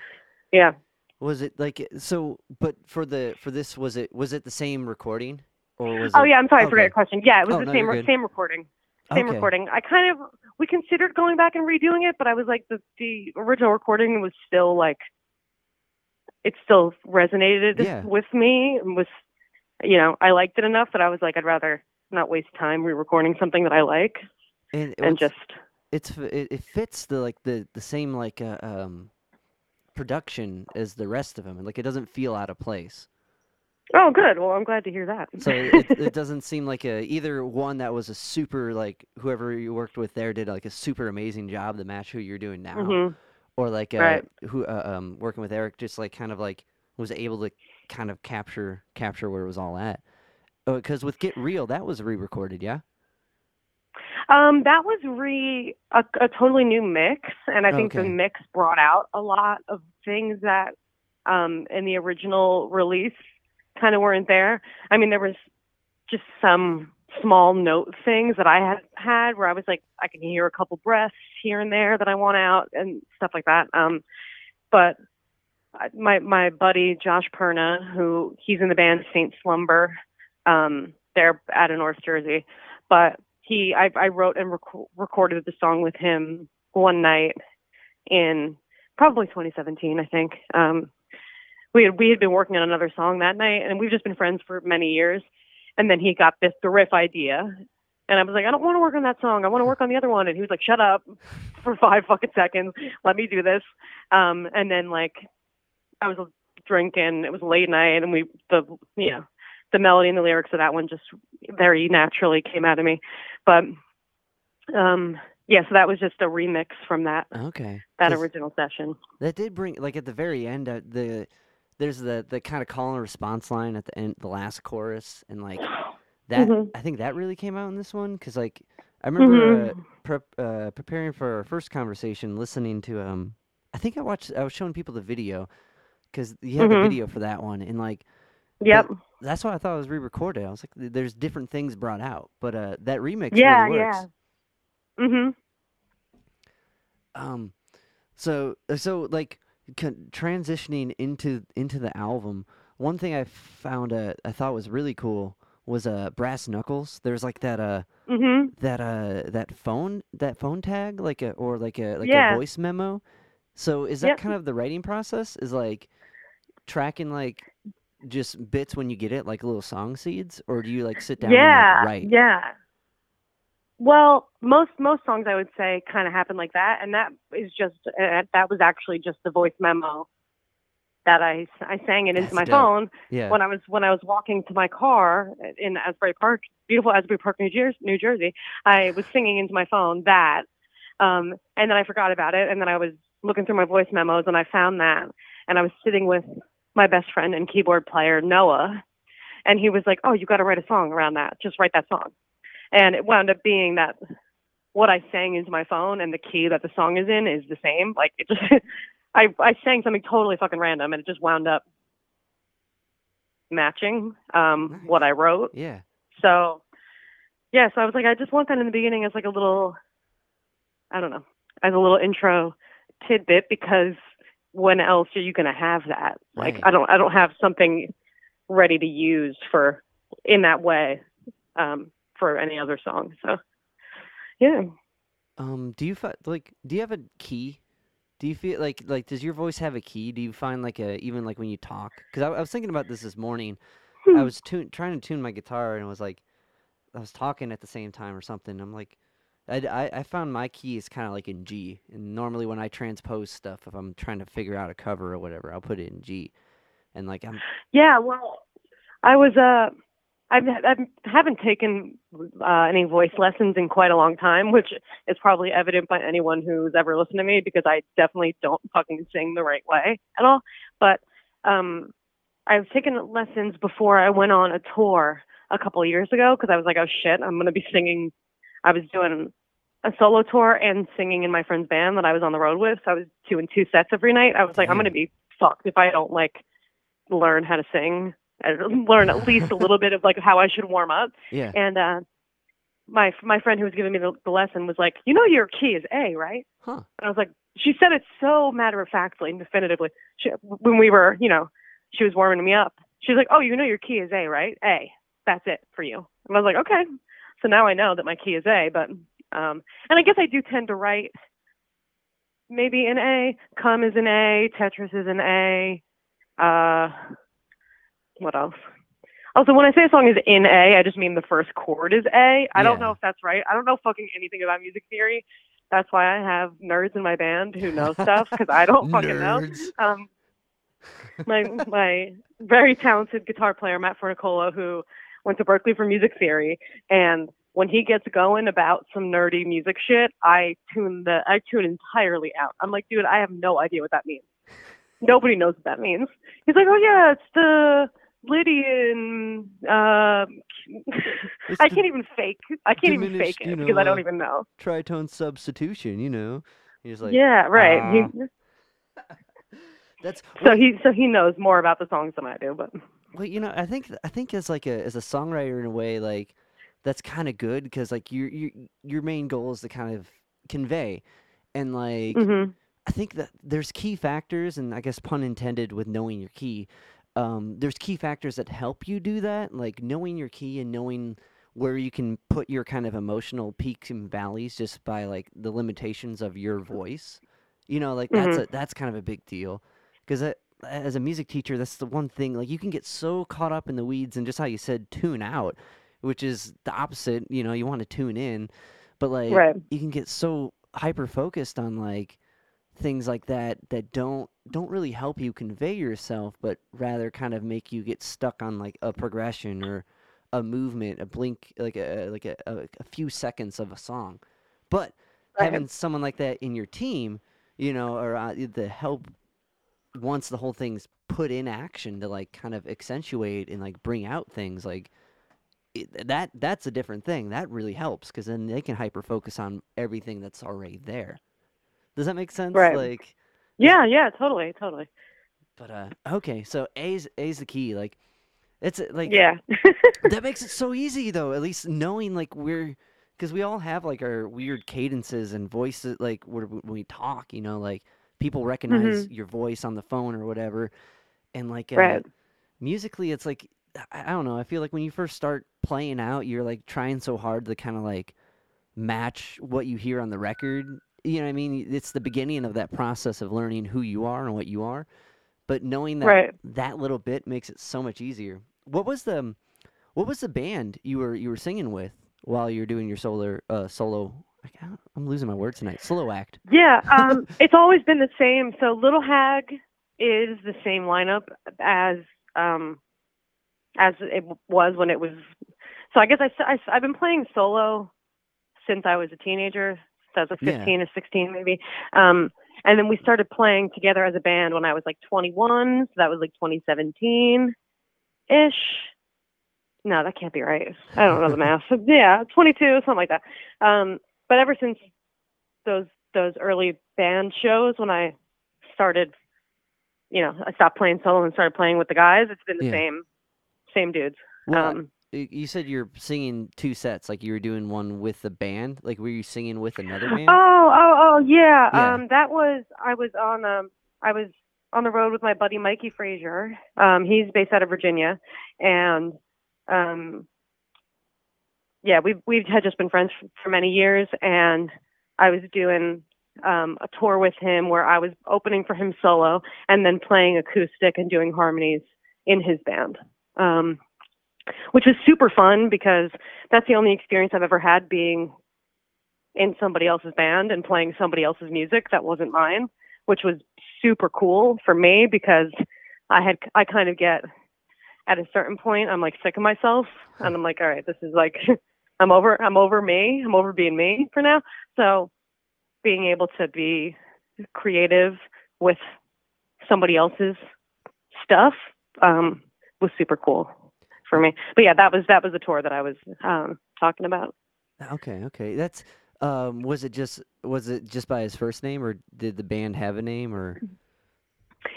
yeah. Was it like so? But for the for this, was it was it the same recording or was Oh it? yeah, I'm sorry, I forgot okay. your question. Yeah, it was Oh, the no, same you're re- good. same recording. Same Okay. recording. I kind of we considered going back and redoing it, but I was like the the original recording was still like it still resonated Yeah. with me and was you know, I liked it enough that I was like I'd rather not waste time re-recording something that I like And, and just it's it, it fits the like the the same like uh, um production as the rest of them. and Like it doesn't feel out of place. Oh, good. Well, I'm glad to hear that. So it, it doesn't seem like a either one that was a super like whoever you worked with there did like a super amazing job to match who you're doing now, Mhm. or like uh, Right. who uh, um working with Eric just like kind of like was able to kind of capture capture where it was all at. Because with Get Real, that was re-recorded, yeah. Um, that was re a, a totally new mix, and I think the mix brought out a lot of things that um, in the original release kind of weren't there. I mean, there was just some small note things that I had had where I was like, I can hear a couple breaths here and there that I want out and stuff like that. Um, but my my buddy Josh Perna, who he's in the band Saint Slumber, um, they're out of North Jersey, but he I, I wrote and rec- recorded the song with him one night in probably 2017, I think. Um, we had we had been working on another song that night, and we've just been friends for many years. And then he got this the riff idea, and I was like, I don't want to work on that song. I want to work on the other one. And he was like, Shut up for five fucking seconds. Let me do this. Um, and then like I was drinking. It was late night, and we the you know the melody and the lyrics of that one just very naturally came out of me. But um, yeah, so that was just a remix from that Okay. That original session. That did bring like at the very end uh, the there's the the kind of call and response line at the end the last chorus and like that Mhm. I think that really came out in this one because like I remember uh, Mhm. prep, uh, preparing for our first conversation listening to um I think I watched I was showing people the video because you had the Mhm. video for that one and like Yep. that's why I thought it was re-recorded I was like there's different things brought out but uh that remix Yeah, really works yeah. Mhm. Um, so so like con- transitioning into into the album, one thing I found uh, I thought was really cool was uh brass knuckles. There's like that uh mm-hmm. that uh that phone that phone tag like a or like a like Yeah. a voice memo. So is that Yep. kind of the writing process? Is like tracking like just bits when you get it, like little song seeds, or do you like sit down Yeah. and like write? Yeah. Well, most most songs I would say kind of happen like that, and that is just uh, that was actually just the voice memo that I I sang it into That's my dope. phone Yeah. when I was when I was walking to my car in Asbury Park, beautiful Asbury Park, New Jersey. New Jersey. I was singing into my phone that, um, and then I forgot about it, and then I was looking through my voice memos, and I found that, and I was sitting with my best friend and keyboard player Noah, and he was like, "Oh, you got to write a song around that. Just write that song," and it wound up being that what I sang into my phone and the key that the song is in is the same. Like it just. I, I sang something totally fucking random and it just wound up matching um Nice. what I wrote. yeah. So yeah, so I was like, I just want that in the beginning as like a little I don't know, as a little intro tidbit because when else are you gonna have that? Like Right. I don't I don't have something ready to use for in that way, um, for any other song. So yeah. Um, do you fi- like? Do you have a key? Do you feel like like does your voice have a key? Do you find like a even like when you talk? Because I, I was thinking about this this morning. Hmm. I was tune, trying to tune my guitar and it was like I was talking at the same time or something. I'm like, I I found my key is kind of like in G. And normally when I transpose stuff, if I'm trying to figure out a cover or whatever, I'll put it in G. And like I'm Yeah, well, I was uh, I've, I haven't taken uh, any voice lessons in quite a long time, which is probably evident by anyone who's ever listened to me because I definitely don't fucking sing the right way at all. But um, I've taken lessons before I went on a tour a couple of years ago because I was like, oh shit, I'm gonna be singing. I was doing a solo tour and singing in my friend's band that I was on the road with, so I was doing two sets every night. I was like, I'm gonna be fucked if I don't like learn how to sing learn at least a little bit of like how I should warm up. yeah. And uh my my friend who was giving me the, the lesson was like, "You know your key is A, right?" Huh. And I was like, she said it so matter of factly and definitively. She, when we were, you know, she was warming me up. She was like, "Oh, you know your key is A, right? A. That's it for you." And I was like, "Okay." So now I know that my key is A, but um and I guess I do tend to write maybe an A, Come is an A, Tetris is an A. Uh what else? Also, when I say a song is in A, I just mean the first chord is A. I don't know if that's right. I don't know fucking anything about music theory. That's why I have nerds in my band who know stuff because I don't fucking know. Um, my my very talented guitar player Matt Fornicola, who went to Berklee for music theory, and when he gets going about some nerdy music shit, I tune the I tune entirely out. I'm like, dude, I have no idea what that means. Nobody knows what that means. He's like, oh yeah, it's the Lydian. It's I can't even fake. I can't even fake you it know, because I don't even know. Tritone substitution, you know. He's like, yeah, right. uh, he, that's so he so he knows more about the songs than I do, but Well, you know, I think I think as like a as a songwriter in a way, like that's kind of good because like your your your main goal is to kind of convey, and like mhm. I think that there's key factors, and I guess pun intended with knowing your key. Um, there's key factors that help you do that, like knowing your key and knowing where you can put your kind of emotional peaks and valleys just by like the limitations of your voice. You know, like that's a that's kind of a big deal because as a music teacher, that's the one thing. Like you can get so caught up in the weeds and just how you said tune out, which is the opposite. You know, you want to tune in, but like Right. you can get so hyper focused on like things like that that don't don't really help you convey yourself, but rather kind of make you get stuck on like a progression or a movement, a blink, like a like a, a, a few seconds of a song. But Right. having someone like that in your team, you know, or uh, the help once the whole thing's put in action to like kind of accentuate and like bring out things like it, that that's a different thing that really helps because then they can hyper focus on everything that's already there does that make sense Right. like Yeah, yeah, totally, totally. but uh okay so a's a's the key like it's uh, like yeah. that makes it so easy though at least knowing like we're because we all have like our weird cadences and voices, like when when we talk, you know, like people recognize your voice on the phone or whatever, and like uh, Right. musically, it's like I, I don't know. I feel like when you first start playing out, you're like trying so hard to kind of like match what you hear on the record. You know what I mean? It's the beginning of that process of learning who you are and what you are. But knowing that Right. that little bit makes it so much easier. What was the what was the band you were you were singing with while you were doing your solo uh solo I'm losing my words tonight. Solo act. Yeah, um, it's always been the same. So Little Hag is the same lineup as um, as it was when it was. So I guess I, I have been playing solo since I was a teenager, I was like Yeah. 15 or 16 maybe. Um, and then we started playing together as a band when I was like 21. So that was like 2017 ish. No, that can't be right. I don't know the math. yeah, 22, something like that. Um, but ever since those those early band shows when I started, you know, I stopped playing solo and started playing with the guys. It's been the Yeah. same same dudes. Well, um, you said you're singing two sets, like you were doing one with the band. Like were you singing with another band? oh, oh, oh, yeah. Yeah. Um, that was I was on um I was on the road with my buddy Mikey Frazier. Um, he's based out of Virginia, and um, yeah, we've we've had just been friends for many years, and I was doing um, a tour with him where I was opening for him solo and then playing acoustic and doing harmonies in his band. Um, which was super fun because that's the only experience I've ever had being in somebody else's band and playing somebody else's music that wasn't mine, which was super cool for me because I had I kind of get at a certain point I'm like sick of myself and I'm like all right this is like I'm over I'm over me I'm over being me for now. So being able to be creative with somebody else's stuff um, was super cool for me but yeah that was that was the tour that I was um, talking about Okay, okay. That's um was it just was it just by his first name or did the band have a name or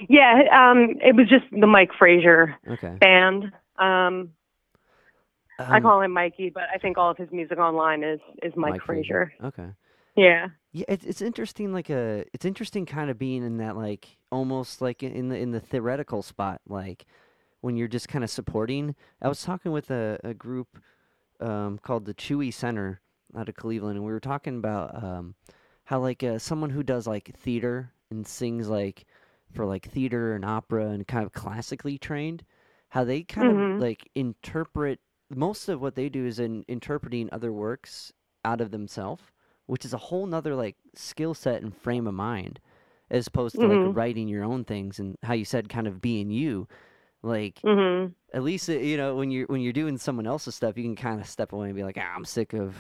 Yeah, um, it was just the Mike Frazier okay. band. Um, I Um, call him Mikey, but I think all of his music online is is Mike, Mike Frazier. Okay. Yeah. Yeah, it's it's interesting like a it's interesting kind of being in that like almost like in the in the theoretical spot like when you're just kind of supporting. I was talking with a, a group um, called the Chewy Center out of Cleveland, and we were talking about um, how like uh, someone who does like theater and sings like for like theater and opera and kind of classically trained, how they kind Mhm. of like interpret most of what they do is in interpreting other works out of themselves, which is a whole nother like skill set and frame of mind, as opposed to like Mhm. writing your own things and how you said kind of being you. Like Mhm. at least uh, you know when you're when you're doing someone else's stuff, you can kind of step away and be like, ah, I'm sick of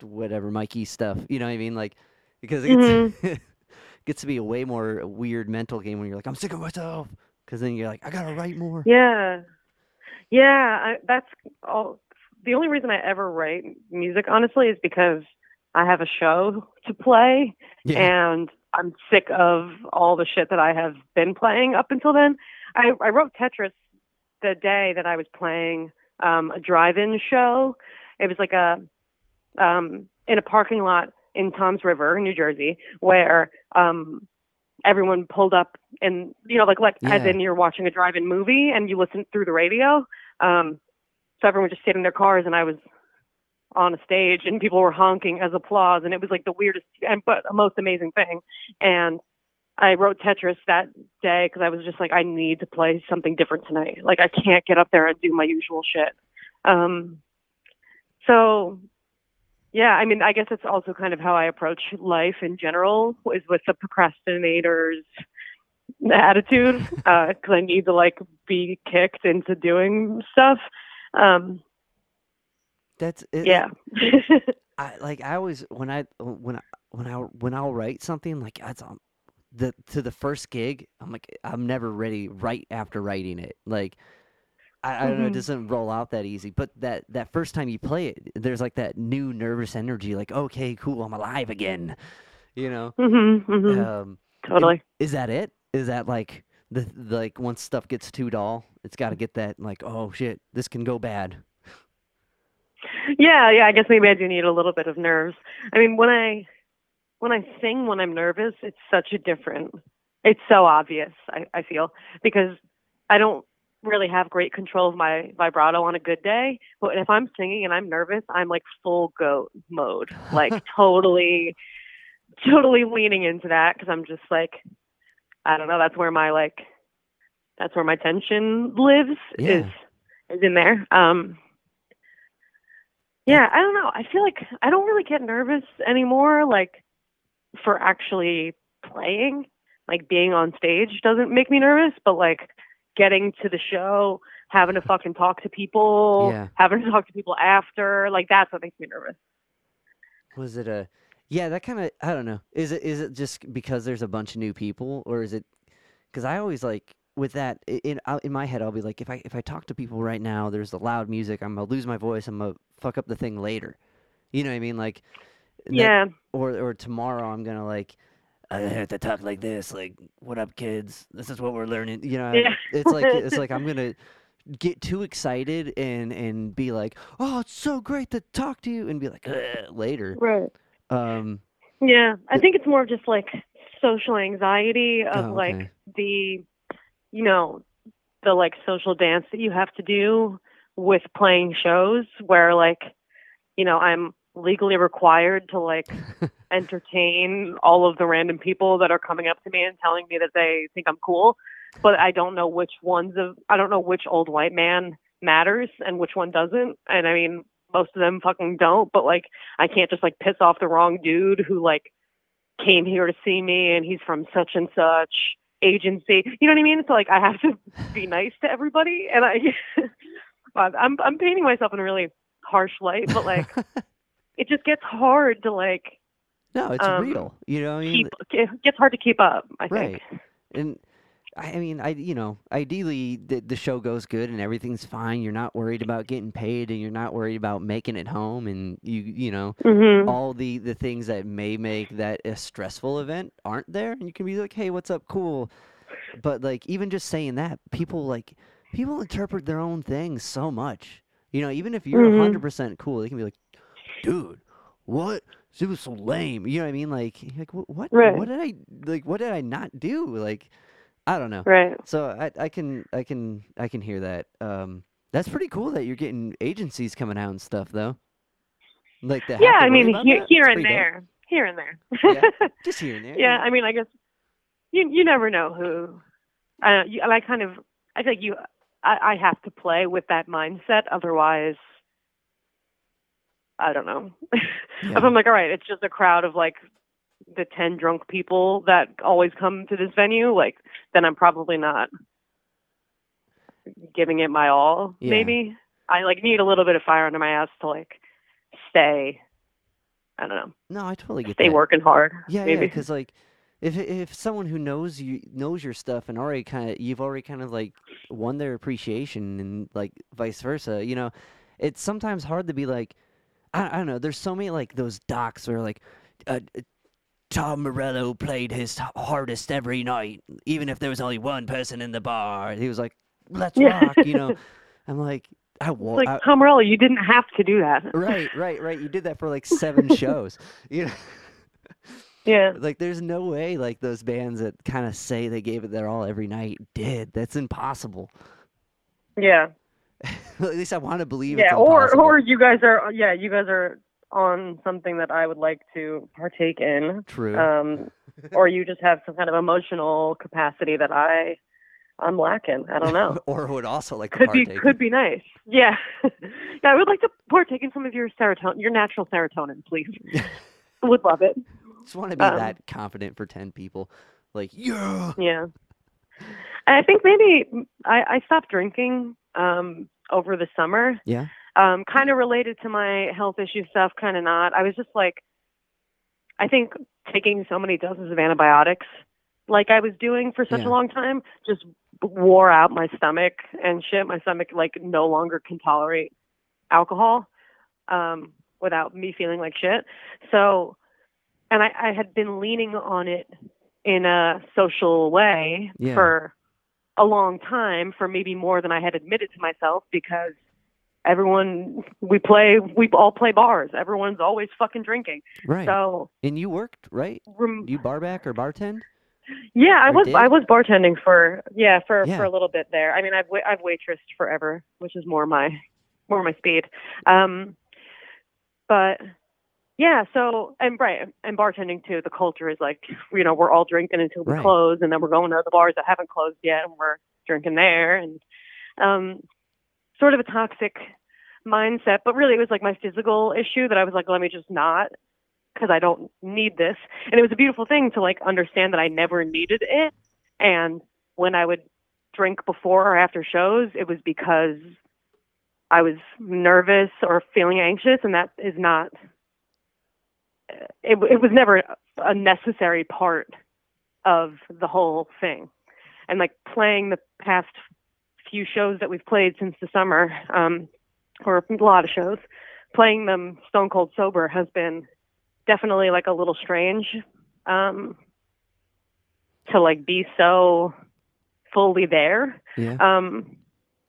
whatever Mikey stuff. You know what I mean? Like because it gets, Mm-hmm. gets to be a way more weird mental game when you're like, I'm sick of myself. Because then you're like, I gotta write more. Yeah. Yeah, I, that's all. The only reason I ever write music, honestly, is because I have a show to play, Yeah. and I'm sick of all the shit that I have been playing up until then. I, I wrote Tetris the day that I was playing um, a drive-in show. It was like a um, in a parking lot in Toms River, New Jersey, where um, everyone pulled up and you know, like like as Yeah. in you're watching a drive-in movie and you listen through the radio. Um, so everyone was just stayed in their cars, and I was on a stage, and people were honking as applause, and it was like the weirdest and but most amazing thing. And I wrote Tetris that day because I was just like, I need to play something different tonight. Like I can't get up there and do my usual shit. Um, so yeah, I mean, I guess that's also kind of how I approach life in general, is with the procrastinator's attitude, because I need to like be kicked into doing stuff. Um, That's it, yeah. I like I always when I when I when I when I'll write something like that's the to the first gig I'm like I'm never ready right after writing it like I, I don't know it Mhm. doesn't roll out that easy but that that first time you play it there's like that new nervous energy like okay cool I'm alive again you know hmm hmm um totally. is that it is that like the like once stuff gets too dull it's got to get that like oh shit this can go bad yeah, yeah. I guess maybe I do need a little bit of nerves. I mean, when I when I sing when I'm nervous, it's such a different. It's so obvious. I, I feel because I don't really have great control of my vibrato on a good day. But if I'm singing and I'm nervous, I'm like full goat mode, like totally, totally leaning into that because I'm just like, I don't know. That's where my like, that's where my tension lives. Yeah. Is is in there. Um. Yeah, I don't know. I feel like I don't really get nervous anymore. Like for actually playing, like being on stage doesn't make me nervous, but like getting to the show, having to fucking talk to people, Yeah. having to talk to people after, like that's what makes me nervous. Was it a? Yeah, that kind of. I don't know. Is it is it just because there's a bunch of new people, or is it? Because I always like with that in in my head, I'll be like, if I if I talk to people right now, there's the loud music. I'm gonna lose my voice. I'm gonna fuck up the thing later. You know what I mean? Like. And that- yeah. or or tomorrow I'm gonna like. I have to talk like this, like, "What up, kids? This is what we're learning." You know, Yeah. it's like it's like I'm gonna get too excited and and be like, "Oh, it's so great to talk to you," and be like, later. Right. Um, Yeah. I think it's more of just like social anxiety of Oh, like the you know, the like social dance that you have to do with playing shows where like, you know, I'm legally required to like entertain all of the random people that are coming up to me and telling me that they think I'm cool, but I don't know which ones of I don't know which old white man matters and which one doesn't. And I mean, most of them fucking don't, but like I can't just like piss off the wrong dude who like came here to see me and he's from such and such agency. You know what I mean? So like I have to be nice to everybody and I I'm I'm painting myself in a really harsh light, but like it just gets hard to like no, it's um, real. You know, I mean, keep it gets hard to keep up, I think. right? And I mean, I you know, ideally the the show goes good and everything's fine. You're not worried about getting paid, and you're not worried about making it home, and you you know. Mhm. all the the things that may make that a stressful event aren't there and you can be like hey what's up cool but like even just saying that people like people interpret their own things so much you know even if you're a Mhm. 100% cool they can be like dude what it was so lame you know what i mean like like what what, Right. what did i like what did i not do like i don't know Right. so I, I can i can i can hear that um that's pretty cool that you're getting agencies coming out and stuff though like that Yeah, I mean here, here and dope. there. Here and there. Yeah, just here and there. yeah, I mean I guess you you never know who uh you, and I kind of I think you I, I have to play with that mindset otherwise I don't know. Yeah. if I'm like, all right, it's just a crowd of like the ten drunk people that always come to this venue, like then I'm probably not giving it my all. Yeah. Maybe I like need a little bit of fire under my ass to like stay. I don't know, no, I totally get stay that. working hard. Yeah, yeah, maybe. because like if if someone who knows you knows your stuff and already kind of you've already kind of like won their appreciation and like vice versa, you know, it's sometimes hard to be like, I, I don't know. There's so many like those docs where like, uh, uh, Tom Morello played his hardest every night, even if there was only one person in the bar. He was like, "Let's Yeah. rock," you know. I'm like, I It's want. like Tom Morello, you didn't have to do that. right, right, right. You did that for like seven shows. You know, Yeah, like there's no way like those bands that kind of say they gave it their all every night did. That's impossible. yeah, At least I want to believe. yeah. it's Or or you guys are yeah, you guys are on something that I would like to partake in. true. um, or you just have some kind of emotional capacity that I I'm lacking. I don't know. or would also like to Could be could be nice. Yeah, yeah. I would like to partake in some of your serotonin, your natural serotonin, please. would love it. Just want to be um, that confident for ten people. Like yeah. Yeah. I think maybe I, I stopped drinking um, over the summer. Yeah. Um, kind of related to my health issue stuff, kind of not. I was just like, I think taking so many doses of antibiotics, like I was doing for such Yeah. a long time, just wore out my stomach and shit. My stomach like no longer can tolerate alcohol um, without me feeling like shit. So, and I, I had been leaning on it in a social way Yeah. for a long time, for maybe more than I had admitted to myself, because everyone we play we all play bars. Everyone's always fucking drinking. Right. So and you worked, right? rem- You bar back or bartend? yeah, I or was did? I was bartending for yeah for Yeah. for a little bit there. I mean, I've I've waitressed forever, which is more my more my speed. Um, but yeah, so and right and bartending too. The culture is like you know we're all drinking until we Right. close, and then we're going to the bars that haven't closed yet, and we're drinking there, and um, sort of a toxic mindset. But really, it was like my physical issue that I was like, let me just not because I don't need this. And it was a beautiful thing to like understand that I never needed it. And when I would drink before or after shows, it was because I was nervous or feeling anxious, and that is not. It, it was never a necessary part of the whole thing. And like playing the past few shows that we've played since the summer, um, or a lot of shows, playing them stone cold sober has been definitely like a little strange um, to like be so fully there, Yeah. um,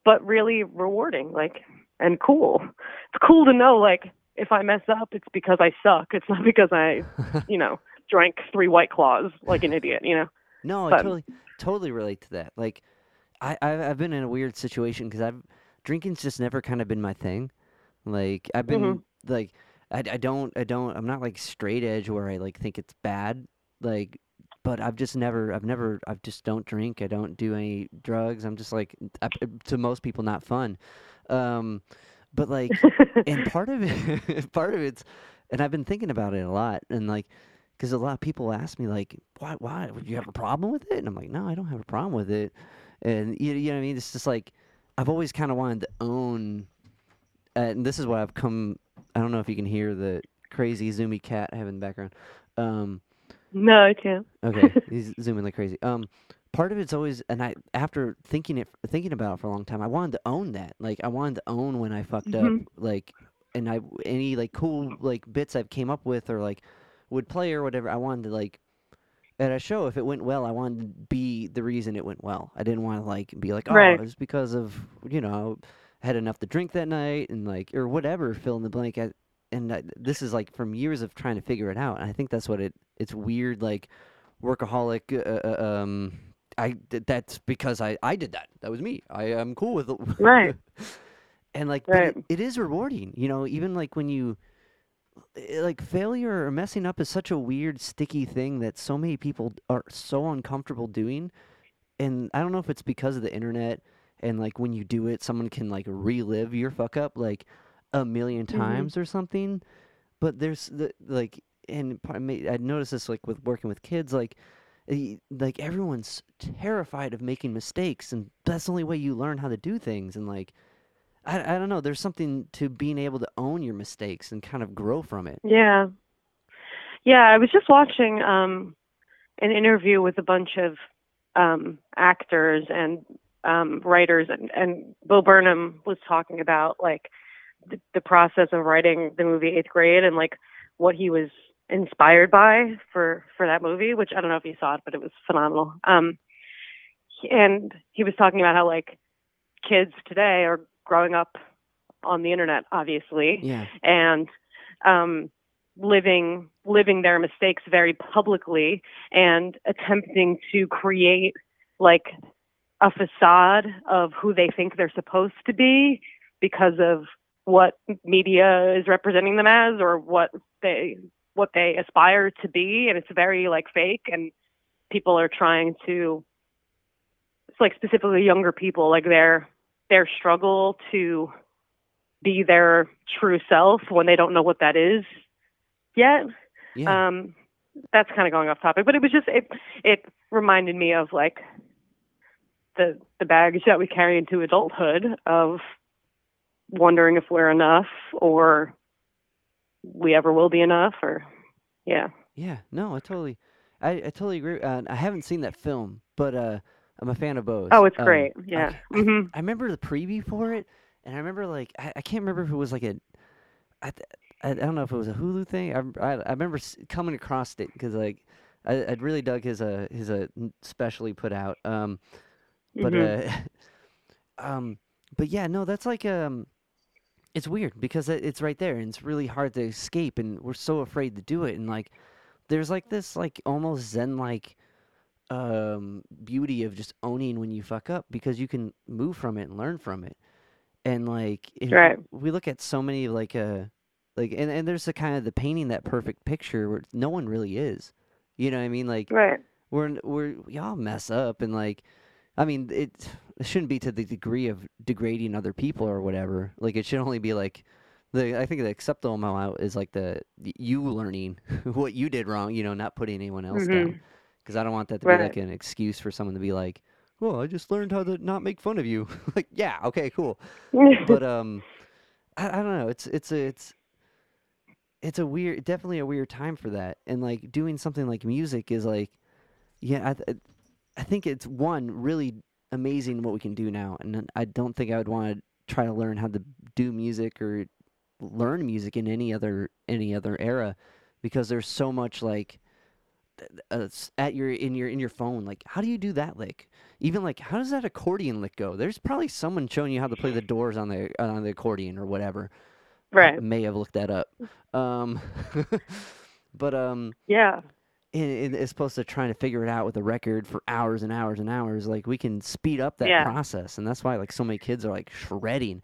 but really rewarding, like and cool. It's cool to know like if I mess up, it's because I suck. It's not because I, you know, drank three white claws like an idiot. You know. No, I totally totally relate to that. Like, I I've, I've been in a weird situation because I've drinking's just never kind of been my thing. Like I've been Mhm. like I, I don't I don't I'm not like straight edge where I like think it's bad. Like, but I've just never I've never I just don't drink. I don't do any drugs. I'm just like I, to most people not fun. Um, but like and part of it part of it's and i've been thinking about it a lot and like because a lot of people ask me like why why would you have a problem with it and i'm like no i don't have a problem with it and you, you know what i mean it's just like i've always kind of wanted to own uh, and this is what i've come i don't know if you can hear the crazy zoomy cat I have in the background um no, I can't. Okay, he's zooming like crazy. Um, part of it's always, and I after thinking it, thinking about it for a long time, I wanted to own that. Like, I wanted to own when I fucked Mhm. up. Like, and I any like cool like bits I've came up with or like would play or whatever. I wanted to like at a show if it went well, I wanted to be the reason it went well. I didn't want to like be like, oh, Right. it's because of you know I had enough to drink that night and like or whatever. Fill in the blank. I, and I, this is like from years of trying to figure it out. And I think that's what it. It's weird, like workaholic. Uh, uh, um, I did- that's because I I did that. That was me. I am cool with it. Right. and like, but it- it is rewarding. You know, even like when you eh, like failure or messing up is such a weird sticky thing that so many people are so uncomfortable doing and i don't know if it's because of the internet and like when you do it someone can like relive your fuck up like a 1000000 Mhm. times or something but there's the like and i noticed this like with working with kids like like everyone's terrified of making mistakes and that's the only way you learn how to do things and like I, I don't know there's something to being able to own your mistakes and kind of grow from it Yeah. Yeah, I was just watching um an interview with a bunch of um actors and um writers and, and Bo Burnham was talking about like the, the process of writing the movie Eighth Grade and like what he was inspired by for for that movie, which I don't know if you saw it, but it was phenomenal. Um and he was talking about how like kids today are growing up on the internet obviously yeah and um, living living their mistakes very publicly and attempting to create like a facade of who they think they're supposed to be because of what media is representing them as or what they what they aspire to be and it's very like fake and people are trying to it's like specifically younger people like their their struggle to be their true self when they don't know what that is yet. yeah Um, that's kind of going off topic, but it was just it it reminded me of like the the baggage that we carry into adulthood of wondering if we're enough or we ever will be enough or yeah. Yeah, no, I totally, I, I totally agree. Uh, I haven't seen that film, but uh, I'm a fan of both. Oh, it's Um, great. I- Yeah. I, hmm I remember the preview for it, and I remember like I, I can't remember if it was like a, I, th- I, I don't know if it was a Hulu thing. I rem- I, I remember s- coming across it because like I I'd really dug his uh his uh n- specially put out. Um, but Mhm. uh, um, but yeah, no, that's like um, it's weird because it's right there and it's really hard to escape and we're so afraid to do it and like there's like this like almost zen like um beauty of just owning when you fuck up because you can move from it and learn from it and like if Right. we look at so many like uh like and, and there's the kind of the painting that perfect picture where no one really is you know what i mean like Right. we're we're we all mess up and like i mean it, it shouldn't be to the degree of degrading other people or whatever. Like it should only be like the i think the acceptable amount is like the you learning what you did wrong you know not putting anyone else down. Mhm. because i don't want that to Right. be like an excuse for someone to be like well i just learned how to not make fun of you. Like yeah okay cool. But um I, I don't know. It's it's a it's it's a weird definitely a weird time for that. And like doing something like music is like yeah i th- i think it's one really amazing what we can do now and i don't think i would want to try to learn how to do music or learn music in any other any other era because there's so much like uh, at your in your in your phone like how do you do that lick even like how does that accordion lick go there's probably someone showing you how to play the doors on the on the accordion or whatever I right. may have looked that up um but um Yeah. As opposed to trying to figure it out with a record for hours and hours and hours like we can speed up that Yeah. process and that's why like so many kids are like shredding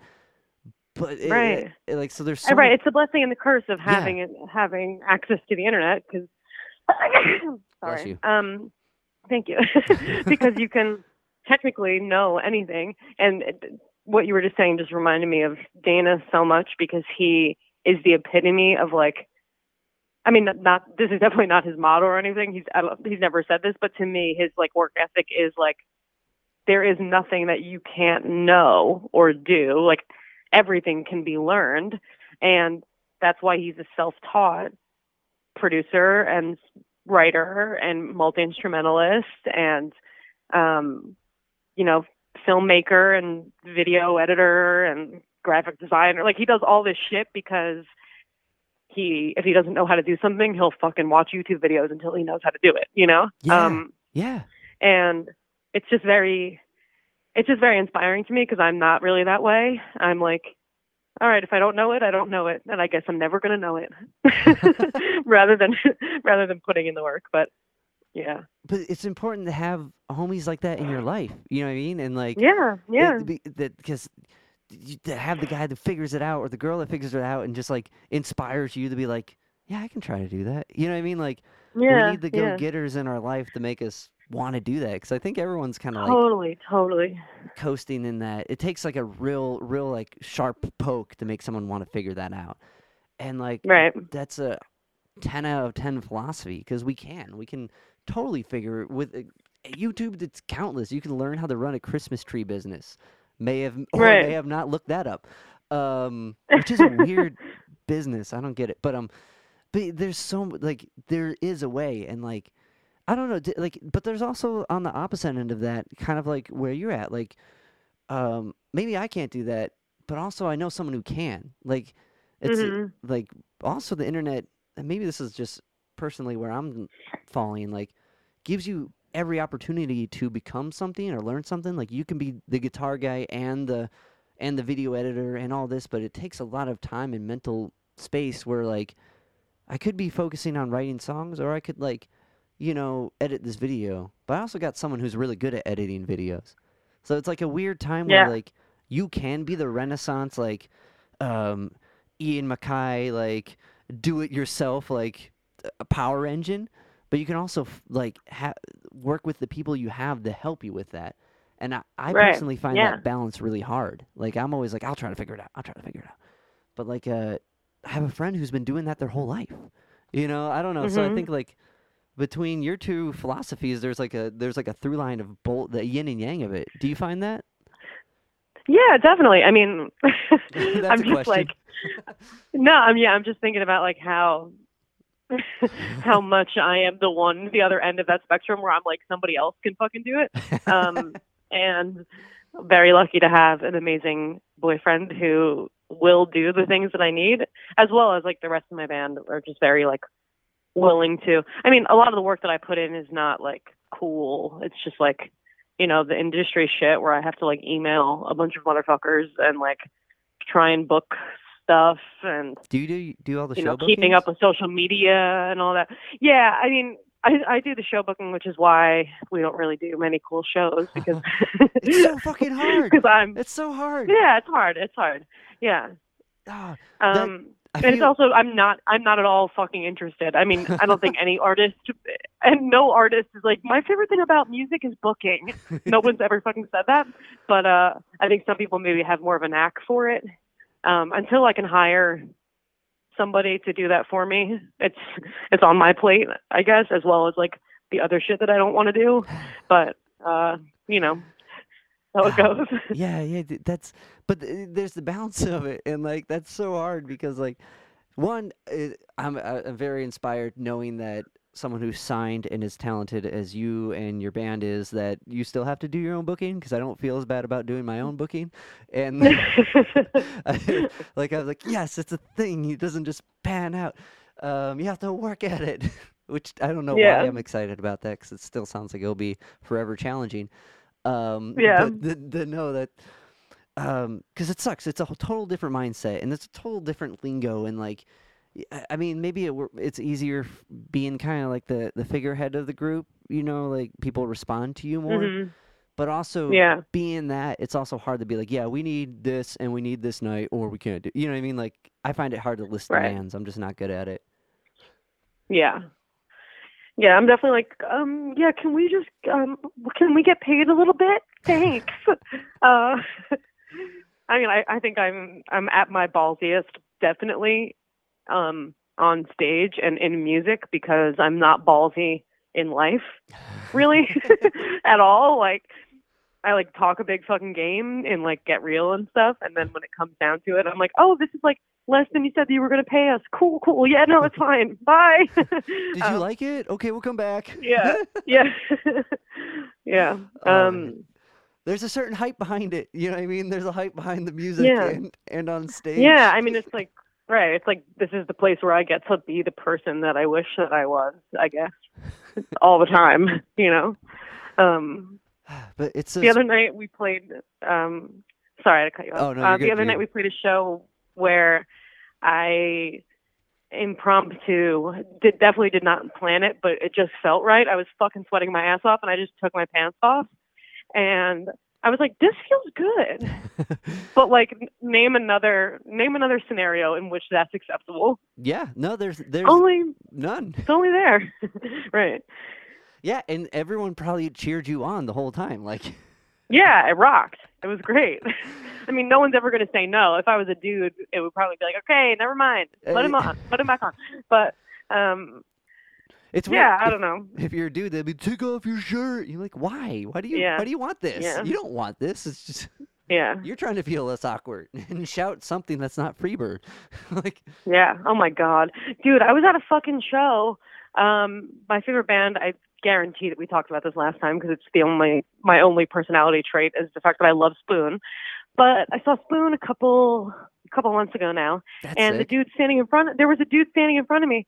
but it- Right. it- it, like so there's so right. many- It's a blessing and the curse of having it, having access to the internet because. Sorry. you. Um, thank you. because you can technically know anything, and what you were just saying just reminded me of Dana so much because he is the epitome of like. I mean, not- this is definitely not his model or anything. He's I don't, he's never said this, but to me, his like work ethic is like there is nothing that you can't know or do. Like everything can be learned, and that's why he's a self-taught producer and writer and multi-instrumentalist and um, you know filmmaker and video editor and graphic designer. Like he does all this shit because he if he doesn't know how to do something, he'll fucking watch YouTube videos until he knows how to do it. You know. Yeah. Um, yeah and it's just very it's just very inspiring to me because i'm not really that way i'm like all right if i don't know it i don't know it and i guess i'm never going to know it rather than rather than putting in the work but yeah but it's important to have homies like that in your life you know what i mean and like yeah yeah because to have the guy that figures it out or the girl that figures it out and just like inspires you to be like yeah i can try to do that. You know what i mean? Like yeah we need the go-getters in our life to make us want to do that because i think everyone's kind of like totally totally. coasting in that. It takes like a real real like sharp poke to make someone want to figure that out. And like right. that's a 10 out of 10 philosophy because we can. We can totally figure it with uh, youtube it's countless. You can learn how to run a christmas tree business may have or Right. may have not looked that up. Um which is a weird business. I don't get it. But um but there's so like there is a way. And like i don't know. Like but there's also on the opposite end of that kind of like where you're at like um maybe i can't do that but also i know someone who can. Like it's uh, Mhm. like also the internet and maybe this is just personally where i'm falling like gives you every opportunity to become something or learn something like you can be the guitar guy and the and the video editor and all this but it takes a lot of time and mental space where like i could be focusing on writing songs or i could like you know edit this video but i also got someone who's really good at editing videos so it's like a weird time Yeah. where like you can be the renaissance like um Ian MacKaye like do it yourself like a power engine but you can also like ha- work with the people you have to help you with that. And i, I Right, personally find yeah. that balance really hard. Like i'm always like i'll try to figure it out. I'll try to figure it out. But like uh i have a friend who's been doing that their whole life. You know i don't know. So i Mhm. think like between your two philosophies there's like a there's like a through line of both the yin and yang of it. Do you find that? Yeah definitely. I mean i'm just question. like no i'm yeah i'm just thinking about like how how much I am the one, the other end of that spectrum where I'm like somebody else can fucking do it. Um, and very lucky to have an amazing boyfriend who will do the things that I need, as well as like the rest of my band are just very like willing to. I mean, a lot of the work that I put in is not like cool. It's just like, you know, the industry shit where I have to like email a bunch of motherfuckers and like try and book stuff and Do you do do all the you show know keeping up with social media and all that. Yeah, I mean, I I do the show booking, which is why we don't really do many cool shows because It's so fucking hard. because I'm It's so hard. yeah, it's hard. It's hard. Yeah. Ah, Um, I and it's also I'm not I'm not at all fucking interested. I mean, I don't think any artist and no artist is like my favorite thing about music is booking. No one's ever fucking said that, but uh, I think some people maybe have more of a knack for it. Um, until I can hire somebody to do that for me, it's it's on my plate, I guess, as well as like the other shit that I don't want to do. But uh, you know, how it goes. yeah, yeah. That's but th- there's the balance of it, and like that's so hard because like one, uh, I'm uh, I'm very inspired knowing that someone who's signed and as talented as you and your band is that you still have to do your own booking because I don't feel as bad about doing my own booking, and I, like I was like, yes, it's a thing. It doesn't just pan out. Um, you have to work at it, which I don't know Yeah. why I'm excited about that because it still sounds like it'll be forever challenging. Um, Yeah. But the, the know that, um, because it sucks. It's a whole total different mindset and it's a total different lingo and like. I- I mean, maybe it, it's easier being kind of like the, the figurehead of the group, you know, like people respond to you more. Mhm. But also, Yeah. being that, it's also hard to be like, yeah, we need this and we need this night, or we can't do. You know what I mean? Like, I find it hard to list Right. demands. I'm just not good at it. Yeah. Yeah, I'm definitely like, um, yeah, can we just, um, can we get paid a little bit? Thanks. uh, I mean, I, I think I'm, I'm at my ballsiest, definitely, um, on stage and in music because I'm not ballsy in life, really, at all. Like, I like talk a big fucking game and like get real and stuff, and then when it comes down to it, I'm like, oh, this is like less than you said that you were going to pay us. Cool, cool. Yeah, no, it's fine. Bye. Did you Um, like it? Okay, we'll come back. yeah, yeah, yeah. Oh, Um, There's a certain hype behind it. You know what I mean? There's a hype behind the music Yeah. and, and on stage. yeah. I mean, it's like right. It's like this is the place where I get to be the person that I wish that I was. I guess all the time. You know. Um, But it's a the other night we played. Um, sorry to cut you off. Oh, no, uh, the good, other you're night we played a show where I impromptu did definitely did not plan it, but it just felt right. I was fucking sweating my ass off, and I just took my pants off, and I was like, "This feels good." But like, name another name another scenario in which that's acceptable. yeah, no, there's there's Only none. it's only there, right? Yeah, and everyone probably cheered you on the whole time. Like, Yeah, it rocked. It was great. I mean, no one's ever going to say no. If I was a dude, it would probably be like, okay, never mind, let him Uh, on, put him back on. But um, it's weird. yeah, I don't know. If you're a dude, they'd be take off your shirt. You're like, why? Why do you? Yeah. Why do you want this? Yeah. You don't want this. It's just Yeah, you're trying to feel less awkward and shout something that's not Freebird. like, yeah. Oh my god, dude, I was at a fucking show. Um, my favorite band. I guarantee that we talked about this last time because it's the only my only personality trait is the fact that I love Spoon. But I saw Spoon a couple a couple months ago now, that's and sick. the dude standing in front there was a dude standing in front of me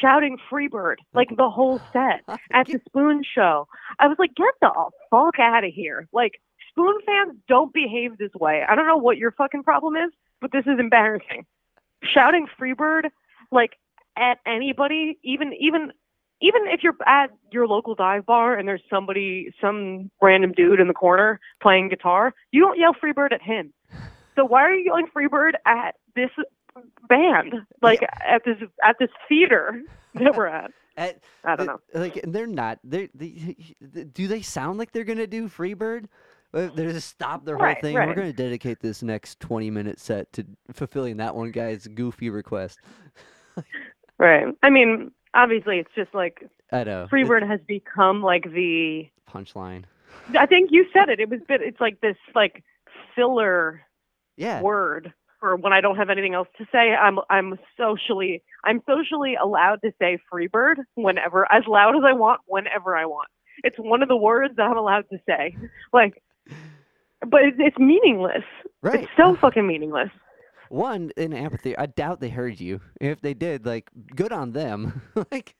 shouting freebird like the whole set at the spoon show. I was like get the fuck out of here. Like spoon fans don't behave this way. I don't know what your fucking problem is but this is embarrassing. Shouting freebird like at anybody even even even if you're at your local dive bar and there's somebody some random dude in the corner playing guitar you don't yell freebird at him. So why are you yelling freebird at this band like at this at this theater that we're at At- i don't know Like, and they're not. They're, they, do they sound like they're gonna do Freebird? Uh, They just stop their whole Right, thing. We're gonna dedicate this next 20 minute set to fulfilling that one guy's goofy request. right i mean obviously it's just like I know. it's freebird has become like the punchline. i think you said it it was bit it's like this like filler Yeah. word when I don't have anything else to say. I'm I'm socially I'm socially allowed to say Freebird whenever as loud as I want whenever I want. It's one of the words that I'm allowed to say. Like but it's, it's meaningless. Right. It's so fucking meaningless. One in amphitheater. I doubt they heard you. If they did, like, good on them. like,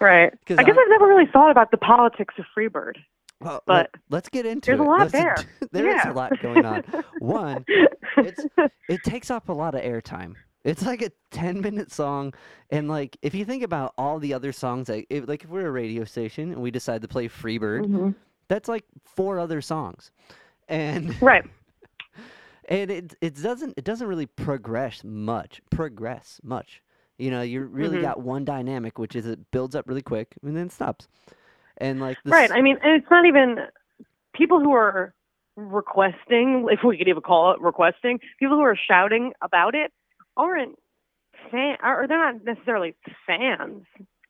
Right. I guess I- I've never really thought about the politics of Freebird. Well, But let, us get into there's it. a lot Let's- there. there is Yeah. a lot going on. One, it's- it takes up a lot of airtime. It's like a 10 minute song. And like, if you think about all the other songs, like if, like if we're a radio station and we decide to play Freebird, Mhm. that's like four other songs. And Right. and it it doesn't it doesn't really progress much progress much you know you really Mhm. got one dynamic which is it builds up really quick and then stops and like the Right. I mean, and it's not even people who are requesting, if we could even call it requesting, people who are shouting about it aren't fan, or they're not necessarily fans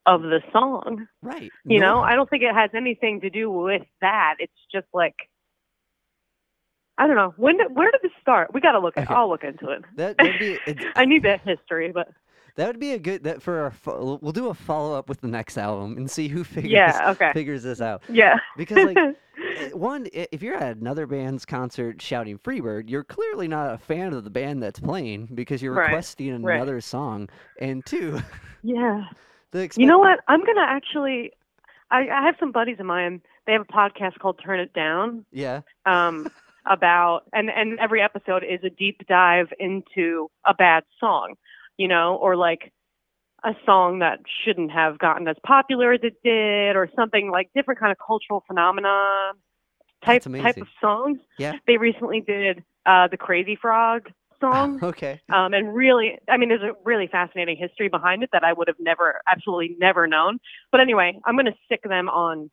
of the song. right You know, I don't think it has anything to do with that. It's just like, I don't know. When did, where did this start? We got to look at. Okay. I'll look into it. that be it, I need that history, but that would be a good that for our fo- we'll do a follow up with the next album and see who figures yeah, okay, figures this out yeah, because like eh, one if you're at another band's concert shouting freebird you're clearly not a fan of the band that's playing because you're Right, requesting right. another song and two yeah. the You know what? I'm gonna actually. I, I have some buddies of mine. They have a podcast called Turn It Down. yeah Um, about and and every episode is a deep dive into a bad song, you know, or like a song that shouldn't have gotten as popular as it did, or something like different kind of cultural phenomena type type of songs. Yeah. They recently did uh, the Crazy Frog song. okay um, and really, I mean, there's a really fascinating history behind it that I would have never, absolutely never known. But anyway, I'm going to stick them on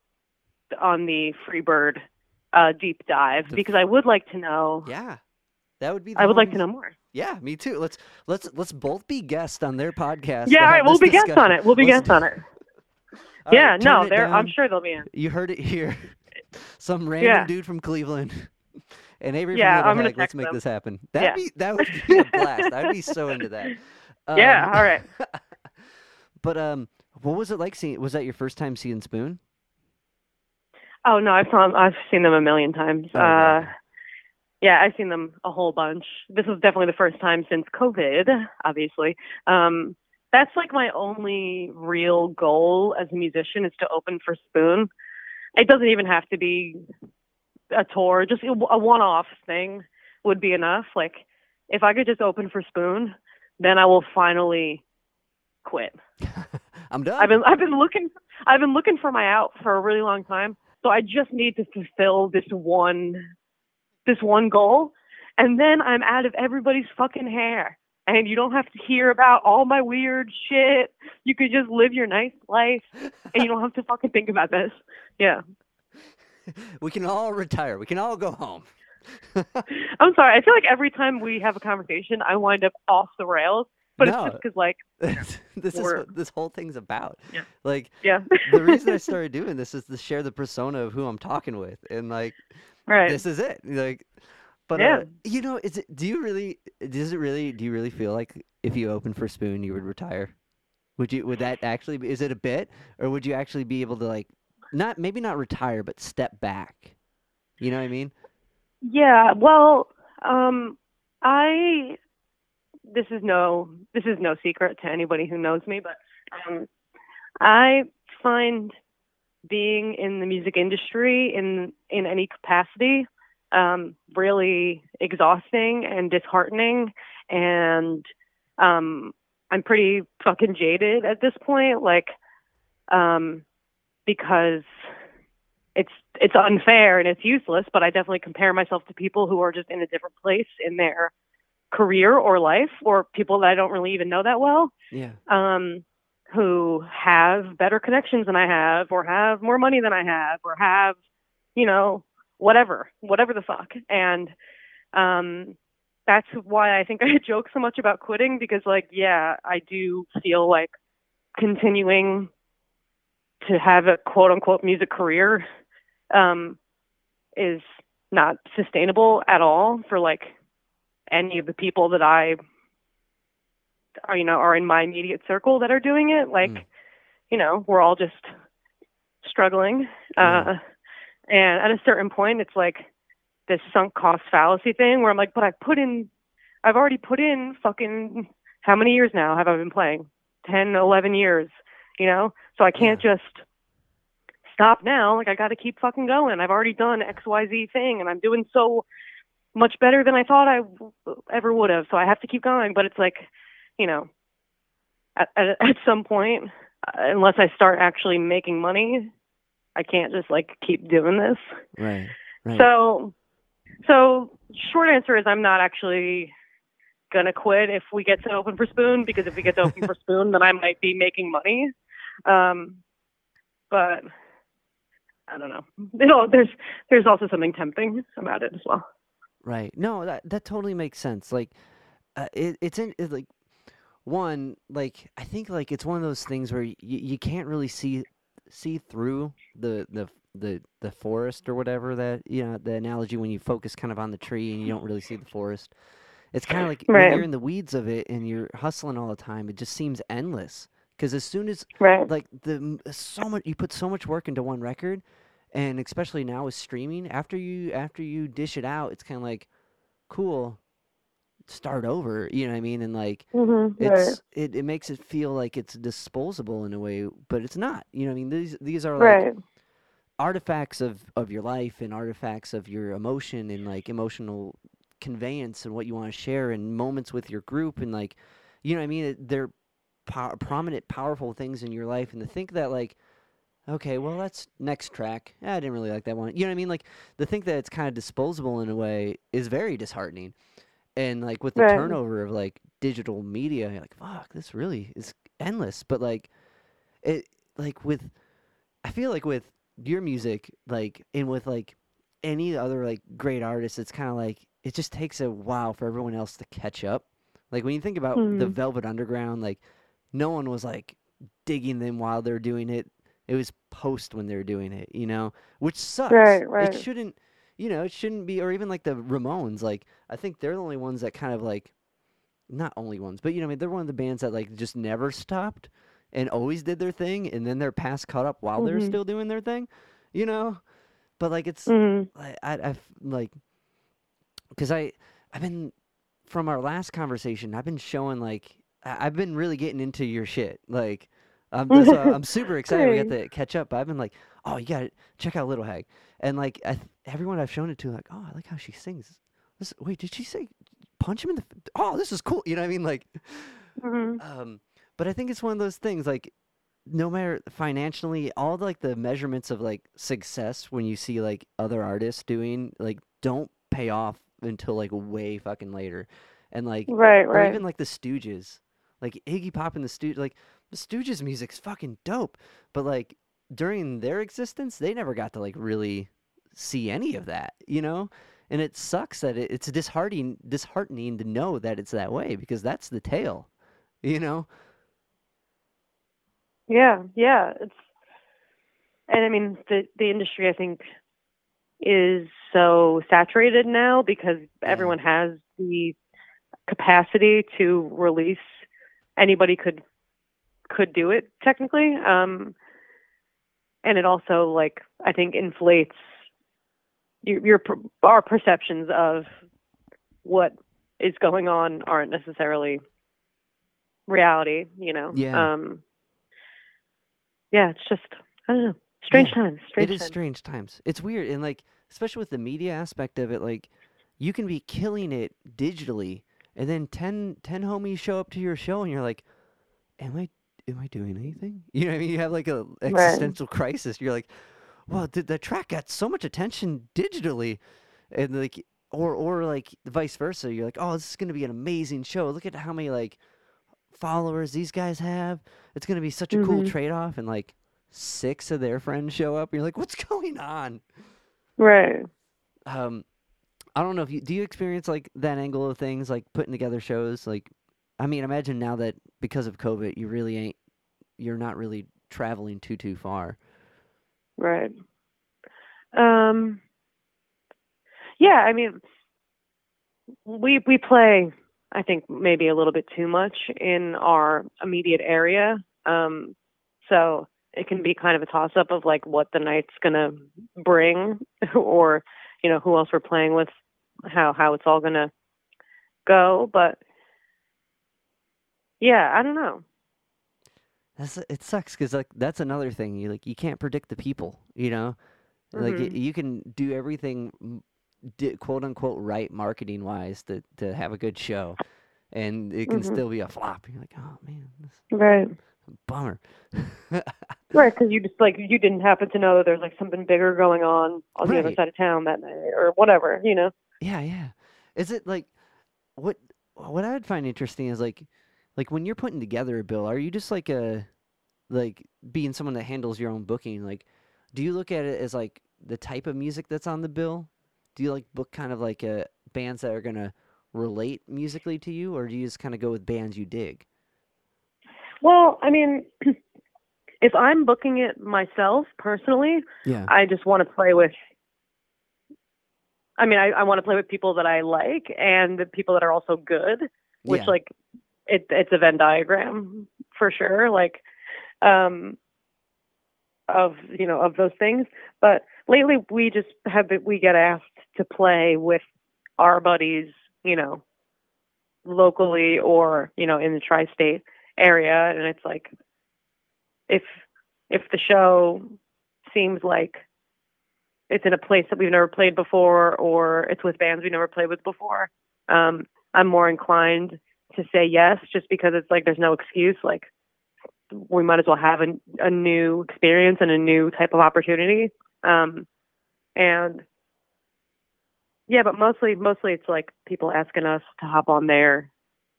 on the Freebird uh, deep dive The because I would like to know. Yeah, that would be. The I would like to know more. Yeah, me too. Let's let's let's both be guests on their podcast. Yeah, all right, we'll be guests on it. We'll be Let's guests do- on it. All yeah, right, no, Turn I'm sure they'll be in. You heard it here. Some random Yeah. dude from Cleveland. And Avery Yeah, from I'm gonna let's make them. this happen. That'd Yeah. be that would be a blast. I'd be so into that. yeah, Um, all right. But um, what was it like seeing? Was that your first time seeing Spoon? Oh no, I've saw, I've seen them a million times. Oh, uh. Yeah, I've seen them a whole bunch. This was definitely the first time since COVID, obviously. Um, that's like my only real goal as a musician is to open for Spoon. It doesn't even have to be a tour, just a a one-off thing would be enough. Like if I could just open for Spoon, then I will finally quit. I'm done. I've been I've been looking I've been looking for my out for a really long time. So I just need to fulfill this one this one goal and then I'm out of everybody's fucking hair. And you don't have to hear about all my weird shit. You could just live your nice life and you don't have to fucking think about this. Yeah. we can all retire. We can all go home. I'm sorry. I feel like every time we have a conversation I wind up off the rails. But No. it's just because like this is We're- what this whole thing's about. Yeah. Like yeah. the reason I started doing this is to share the persona of who I'm talking with, and like right. this is it. Like, but Yeah. uh, you know, is it? Do you really? Does it really? Do you really feel like if you open for Spoon, you would retire? Would you? Would that actually? Be, is it a bit, or would you actually be able to like, not maybe not retire, but step back? You know what I mean? Yeah, well, um, I this is no this is no secret to anybody who knows me, but um, I find being in the music industry in in any capacity um, really exhausting and disheartening, and um, I'm pretty fucking jaded at this point, like um, because it's it's unfair and it's useless, but I definitely compare myself to people who are just in a different place in their career or life or people that I don't really even know that well Yeah. um who have better connections than I have or have more money than I have or have you know whatever whatever the fuck. And um that's why I think I joke so much about quitting because like yeah I do feel like continuing to have a quote unquote music career um, is not sustainable at all for like any of the people that I are you know are in my immediate circle that are doing it like Mm. you know we're all just struggling uh and at a certain point it's like this sunk cost fallacy thing where I'm like but I put in I've already put in fucking how many years now have I been playing 10 11 years you know so I can't just stop now. Like I got to keep fucking going. I've already done X Y Z thing, and I'm doing so much better than I thought I w- ever would have. So I have to keep going. But it's like, you know, at at, at some point, uh, unless I start actually making money, I can't just like keep doing this. Right. Right. So, so short answer is I'm not actually gonna quit if we get to open for Spoon because if we get to open for Spoon, then I might be making money. Um, but I don't know. You know, there's there's also something tempting about it as well. Right. No, that that totally makes sense. Like, uh, it, it's in it's like one like I think like it's one of those things where you, you can't really see see through the the the the forest or whatever that you know the analogy when you focus kind of on the tree and you don't really see the forest. It's kind of like when Right. you're in the weeds of it and you're hustling all the time. It just seems endless because as soon as Right. like the so much you put so much work into one record and especially now with streaming after you after you dish it out it's kind of like cool start over you know what i mean? And like Mm-hmm. it's it, it makes it feel like it's disposable in a way but it's not you know what i mean? These these are like Right. artifacts of of your life and artifacts of your emotion and like emotional conveyance and what you want to share and moments with your group and like you know what i mean? They're po- prominent powerful things in your life and to think that like okay well that's next track. I didn't really like that one. You know what i mean? Like the think that it's kind of disposable in a way is very disheartening and like with the Right. turnover of like digital media you're like fuck this really is endless but like it like with i feel like with your music like and with like any other like great artist it's kind of like it just takes a while for everyone else to catch up like when you think about the Mhm. velvet underground like no one was like digging them while they're doing it it was post when they were doing it you know which sucks Right, right. it shouldn't you know it shouldn't be or even like the ramones like i think they're the only ones that kind of like not only ones but you know I mean, they're one of the bands that like just never stopped and always did their thing and then their past caught up while they're Mhm. still doing their thing you know but like it's Mm-hmm. I, I I've like because I I've been from our last conversation I've been showing like I, I've been really getting into your shit like that's why I'm super excited we got to catch up but I've been like oh you got to check out Little Hag and like I, everyone I've shown it to like oh I like how she sings this, wait did she say punch him in the f- oh this is cool you know what I mean like Mm-hmm. um, but I think it's one of those things like no matter financially, all the, like the measurements of like success when you see like other artists doing like don't pay off until like way fucking later, and like Right. Right. even like the Stooges, like Iggy Pop and the Stooges, like the Stooges' music's fucking dope, but like during their existence, they never got to like really see any of that, you know. And it sucks that it, it's disheartening, disheartening to know that it's that way because that's the tale, you know. Yeah, yeah. It's and I mean the the industry I think is so saturated now because everyone has the capacity to release anybody could could do it technically. Um and it also like I think inflates your your our perceptions of what is going on aren't necessarily reality, you know. Yeah. Um yeah, it's just I don't know. Strange Yeah, times. Strange it is times. strange times. It's weird, and like especially with the media aspect of it, like you can be killing it digitally, and then 10, 10 homies show up to your show, and you're like, "Am I, am I doing anything?" You know, what I mean, you have like a existential crisis. You're like, "Well, the, the track got so much attention digitally," and like, or or like vice versa. You're like, "Oh, this is gonna be an amazing show. Look at how many like followers these guys have. It's gonna be such a cool Mhm. trade off." And like six of their friends show up. And you're like, what's going on? Right. Um, I don't know if you do you experience like that angle of things, like putting together shows. Like, I mean, imagine now that because of COVID, you really ain't, you're not really traveling too too far. Right. Um Yeah, I mean we we play I think maybe a little bit too much in our immediate area. Um so it can be kind of a toss up of like what the night's going to bring or you know who else we're playing with how how it's all going to go but yeah, I don't know. That's it sucks because like that's another thing. You like you can't predict the people. You know, like y- Mhm. you can do everything quote unquote right marketing wise to to have a good show, and it can Mhm. still be a flop. You're like, oh man, this Right. bummer. Right, because you just like you didn't happen to know that there's like something bigger going on on the other side of town that night or whatever, you know. Yeah, yeah. Is it like what what I would find interesting is like like when you're putting together a bill, are you just like a like being someone that handles your own booking, like do you look at it as like the type of music that's on the bill? Do you like book kind of like uh bands that are gonna relate musically to you, or do you just kind of go with bands you dig? Well, I mean, if I'm booking it myself personally, Yeah. I just want to play with. I mean, I, I want to play with people that I like and the people that are also good, which yeah. like it it's a Venn diagram for sure. Like, um, of you know of those things. But lately, we just have been, we get asked to play with our buddies, you know, locally or you know in the tri-state area, and it's like if if the show seems like it's in a place that we've never played before or it's with bands we've never played with before um i'm more inclined to say yes just because it's like there's no excuse like we might as well have a, a new experience and a new type of opportunity um and yeah but mostly mostly it's like people asking us to hop on their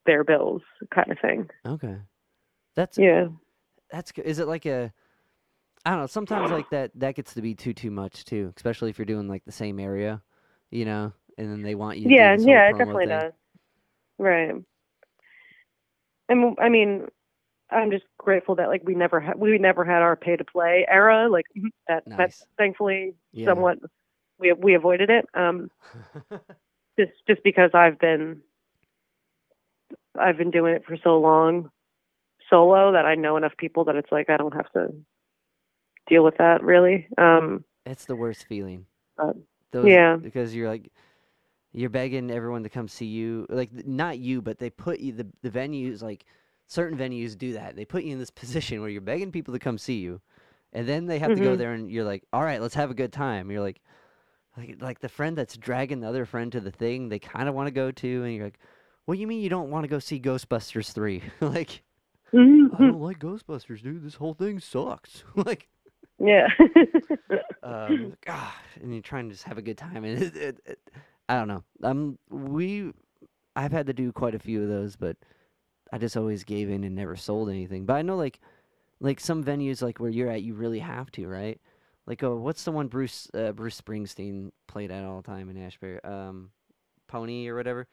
their bills kind of thing Okay. That's yeah that's good. Is it like a I don't know, sometimes like that that gets to be too too much too, especially if you're doing like the same area, you know, and then they want you to yeah yeah it definitely thing. does right and i mean i'm just grateful that like we never had we never had our pay to play era like that that Nice. thankfully Yeah. somewhat we we avoided it um just just because i've been i've been doing it for so long solo that i know enough people that it's like i don't have to deal with that really um it's the worst feeling. Those, yeah. Because you're like you're begging everyone to come see you. Like not you, but they put you the the venues like certain venues do that. They put you in this position where you're begging people to come see you. And then they have to go Mhm. there and you're like, "All right, let's have a good time." You're like like like the friend that's dragging the other friend to the thing they kind of want to go to and you're like, "What do you mean you don't want to go see Ghostbusters 3?" like I Mhm. don't like Ghostbusters, dude. This whole thing sucks. like, yeah um, ah, and you're trying to just have a good time, and it, it, it, I don't know. Um, we, I've had to do quite a few of those, but I just always gave in and never sold anything. But I know, like, like some venues, like where you're at, you really have to, right? Like, oh, what's the one Bruce uh, Bruce Springsteen played at all the time in Asbury? Um, Pony or whatever.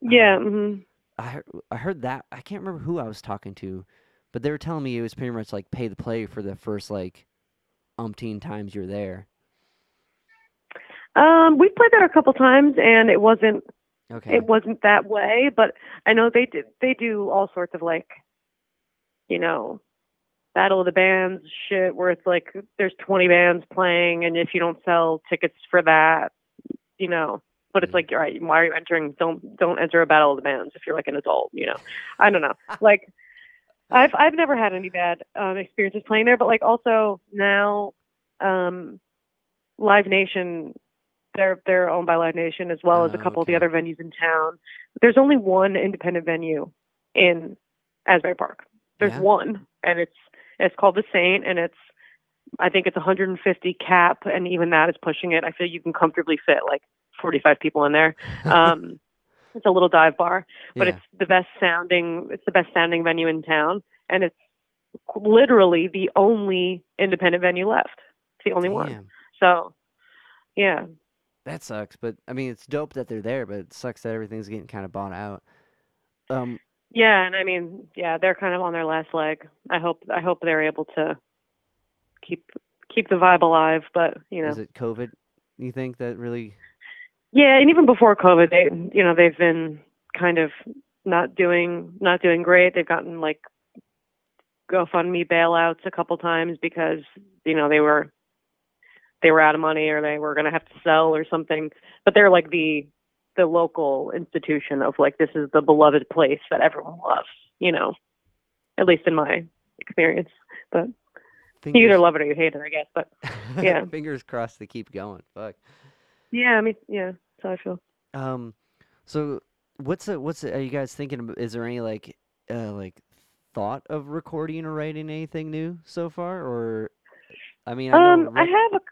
yeah Um, mhm. I heard, I heard that I can't remember who I was talking to, but they were telling me it was pretty much like pay to play for the first like umpteen times you're there. Um, we played there a couple times, and it wasn't Okay. it wasn't that way. But I know they do they do all sorts of like, you know, battle of the bands shit where it's like there's 20 bands playing, and if you don't sell tickets for that, you know. But it's Mm. like, all right, why are you entering? Don't don't enter a battle of the bands if you're like an adult, you know. I don't know. Like, I've I've never had any bad um, experiences playing there, but like also now, um, Live Nation, they're they're owned by Live Nation as well as a Oh, couple okay. of the other venues in town. There's only one independent venue in Asbury Park. There's Yeah. one, and it's it's called the Saint, and it's I think it's 150 cap, and even that is pushing it. I feel you can comfortably fit like 45 people in there. Um, it's a little dive bar, but Yeah. it's the best sounding. It's the best sounding venue in town, and it's literally the only independent venue left. It's the only one. So, yeah, that sucks. But I mean, it's dope that they're there, but it sucks that everything's getting kind of bought out. Um, yeah, and I mean, yeah, they're kind of on their last leg. I hope I hope they're able to keep keep the vibe alive. But you know, is it COVID? You think that really? yeah, and even before COVID, they you know they've been kind of not doing not doing great. They've gotten like GoFundMe bailouts a couple times because you know they were they were out of money or they were going to have to sell or something. But they're like the the local institution of like this is the beloved place that everyone loves. You know, at least in my experience. But you either love it or you hate it, I guess. But yeah. fingers crossed they keep going. Fuck. yeah, I mean, yeah, that's how I feel. Um, so what's the what's the, are you guys thinking? Is there any like uh like thought of recording or writing anything new so far? Or I mean, I know. Um, I have a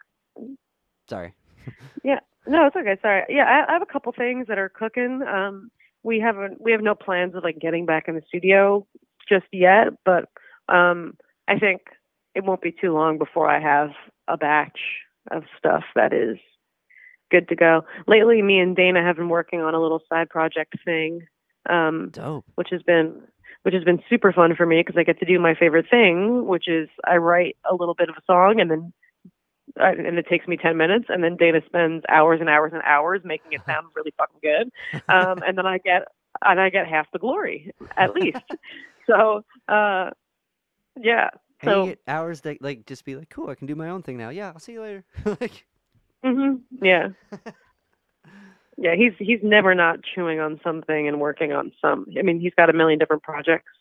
sorry. Yeah. No, it's okay. Sorry. Yeah, I, I have a couple things that are cooking. Um, we haven't we have no plans of like getting back in the studio just yet, but um, I think it won't be too long before I have a batch of stuff that is good to go. Lately, me and Dana have been working on a little side project thing, um, Dope. which has been which has been super fun for me because I get to do my favorite thing, which is I write a little bit of a song and then and it takes me 10 minutes and then Dana spends hours and hours and hours making it sound really fucking good. Um, and then I get and I get half the glory at least. so, uh yeah. So, you get hours that like just be like, cool, I can do my own thing now. Yeah, I'll see you later. like, mhm, yeah. Yeah, he's he's never not chewing on something and working on some. I mean, he's got a million different projects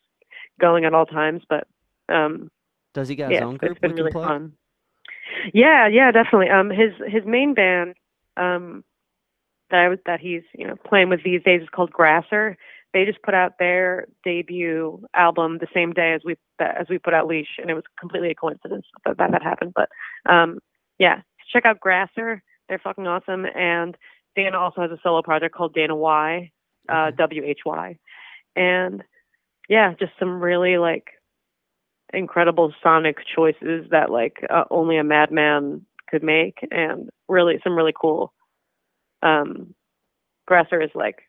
going at all times, but um does he got his own group? been we can really plug? fun. Yeah, yeah, definitely. Um, his his main band, um, that I was that he's you know playing with these days is called Grasser. They just put out their debut album the same day as we as we put out Leash, and it was completely a coincidence that that, that happened. But um, yeah, check out Grasser. They're fucking awesome. And Dana also has a solo project called Dana Y, uh, W H Y, and yeah, just some really like incredible sonic choices that like uh, only a madman could make and really some really cool um grasser is like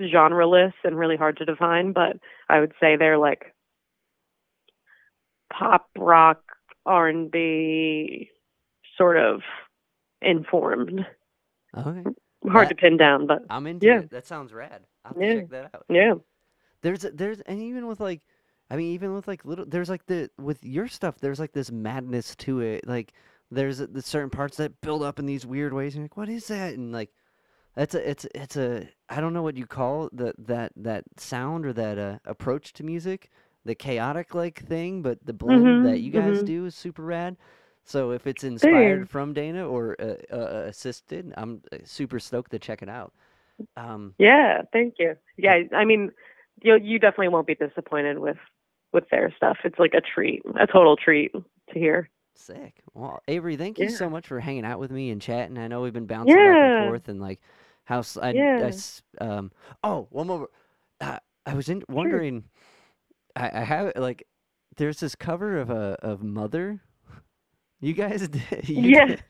genreless and really hard to define but i would say they're like pop rock r&b sort of informed Okay. hard That- to pin down but I'm into Yeah. it. That sounds rad. I'll Yeah. check that out. yeah There's there's and even with like I mean even with like little there's like the with your stuff there's like this madness to it. Like there's the certain parts that build up in these weird ways and you're like what is that? And like that's a it's it's a I don't know what you call the that that sound or that uh, approach to music, the chaotic like thing, but the blend that Mhm, you guys mhm. do is super rad. So if it's inspired Thanks. from Dana or uh, uh, assisted, I'm uh, super stoked to check it out. Um, Yeah, thank you. Yeah, I mean, you you definitely won't be disappointed with with their stuff. It's like a treat, a total treat to hear. Sick. Well, Avery, thank you Yeah. so much for hanging out with me and chatting. I know we've been bouncing back and forth and like how I, I Yeah. s- um oh one more. Uh, I was in, wondering. I, I have like there's this cover of a of Mother. You guys did. You yeah. did-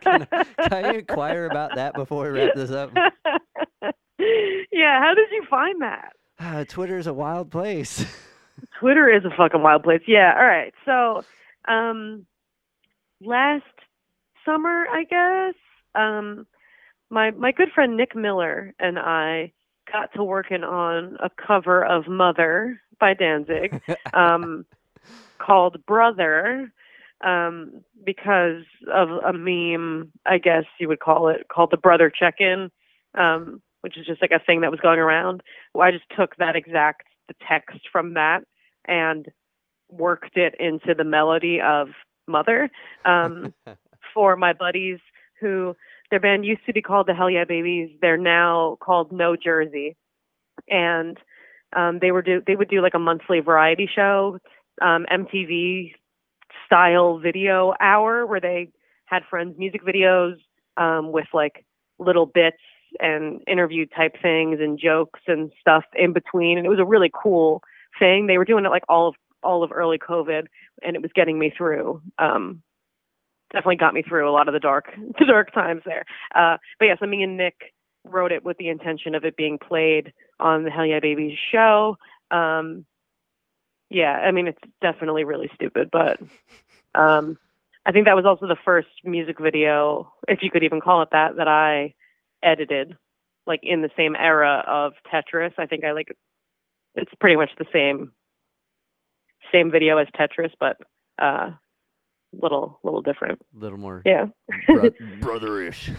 Can Can I inquire about that before we wrap this up? yeah, how did you find that? Ah, Twitter's a wild place. Twitter is a fucking wild place. Yeah. All right. So, um, last summer, I guess, um, my my good friend Nick Miller and I got to working on a cover of Mother by Danzig, um, called Brother, um, because of a meme, I guess you would call it, called the Brother Check-in, um, which is just like a thing that was going around. Well, I just took that exact the text from that and worked it into the melody of Mother um, for my buddies who their band used to be called the Hell Yeah Babies. They're now called No Jersey, and um, they were do they would do like a monthly variety show, um, MTV style video hour where they had friends music videos um, with like little bits and interview type things and jokes and stuff in between, and it was a really cool thing. They were doing it like all of all of early COVID, and it was getting me through. Um, definitely got me through a lot of the dark the dark times there. Uh, but yeah, so me and Nick wrote it with the intention of it being played on the Hell Yeah Babies show. Um, yeah, I mean it's definitely really stupid, but um, I think that was also the first music video, if you could even call it that, that I edited, like in the same era of Tetris. I think I like it's pretty much the same same video as Tetris, but uh, little little different. A little more Yeah, bro- brotherish.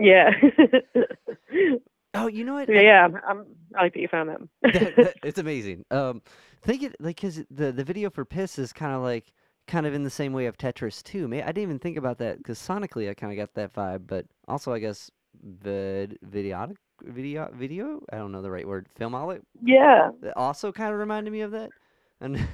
yeah, oh, you know what? yeah. yeah. I'm, I like that you found that. that, that- it's amazing. Um, think it like because the the video for Piss is kind of like kind of in the same way of Tetris too. May I didn't even think about that because sonically I kind of got that vibe, but also I guess vid- videotic video video. I don't know the right word. Filmaholic. Yeah. That also kind of reminded me of that. And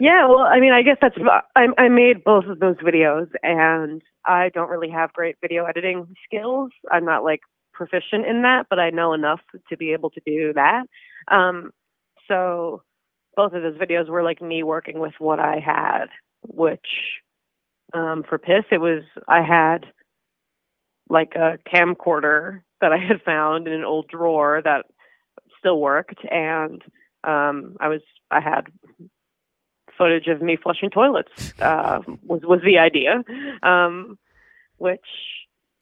Yeah, well, I mean, I guess that's I, I made both of those videos, and I don't really have great video editing skills. I'm not like proficient in that, but I know enough to be able to do that. Um, so both of those videos were like me working with what I had, which um, for Piss, it was I had like a camcorder that I had found in an old drawer that still worked, and um, I was I had footage of me flushing toilets uh, was was the idea, um, which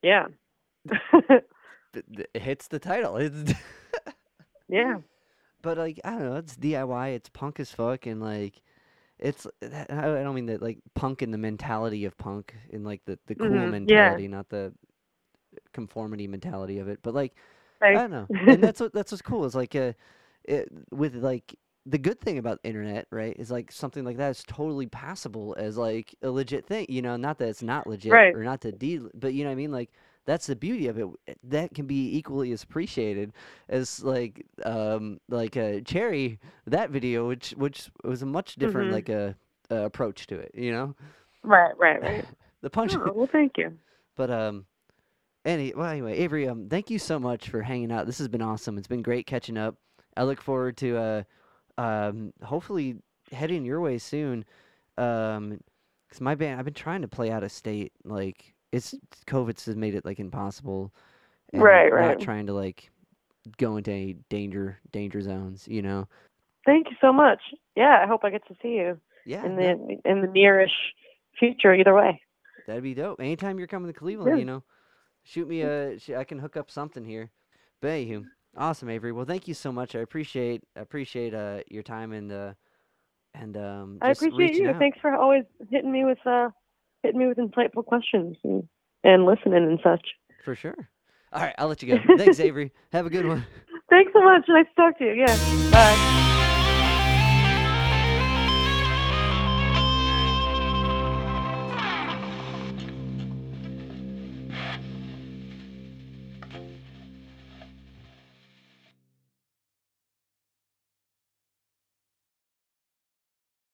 yeah, it hits the title. Yeah, but like I don't know. It's DIY. It's punk as fuck, and like it's. I don't mean that like punk in the mentality of punk, in like the the cool Mhm, yeah. mentality, not the conformity mentality of it. But like I don't know, and that's what that's what's cool. Is like uh, it, with like the good thing about the internet, right? Is like something like that is totally passable as like a legit thing. You know, not that it's not legit Right. or not to de, but you know what I mean. Like that's the beauty of it. That can be equally as appreciated as like um like a Cherry that video, which which was a much different Mhm. like a uh, approach to it. You know, right, right, right. the punch. Oh, well, thank you. But um, any well anyway, Avery, um, thank you so much for hanging out. This has been awesome. It's been great catching up. I look forward to uh, um, hopefully heading your way soon. Um, cause my band, I've been trying to play out of state. Like it's COVID's has made it like impossible. and Right, Not trying to like go into any danger danger zones. You know. Thank you so much. Yeah, I hope I get to see you Yeah. in no, the in the nearish future. Either way. that'd be dope. Anytime you're coming to Cleveland, Yeah. you know, shoot me a. Sh- I can hook up something here. But anywho, awesome, Avery. Well, thank you so much. I appreciate appreciate uh your time and uh and um. I appreciate you. out. Thanks for always hitting me with uh hitting me with insightful questions and, and listening and such. For sure. All right, I'll let you go. Thanks, Avery. Have a good one. Thanks so much. Nice to talk to you. Yeah. Bye.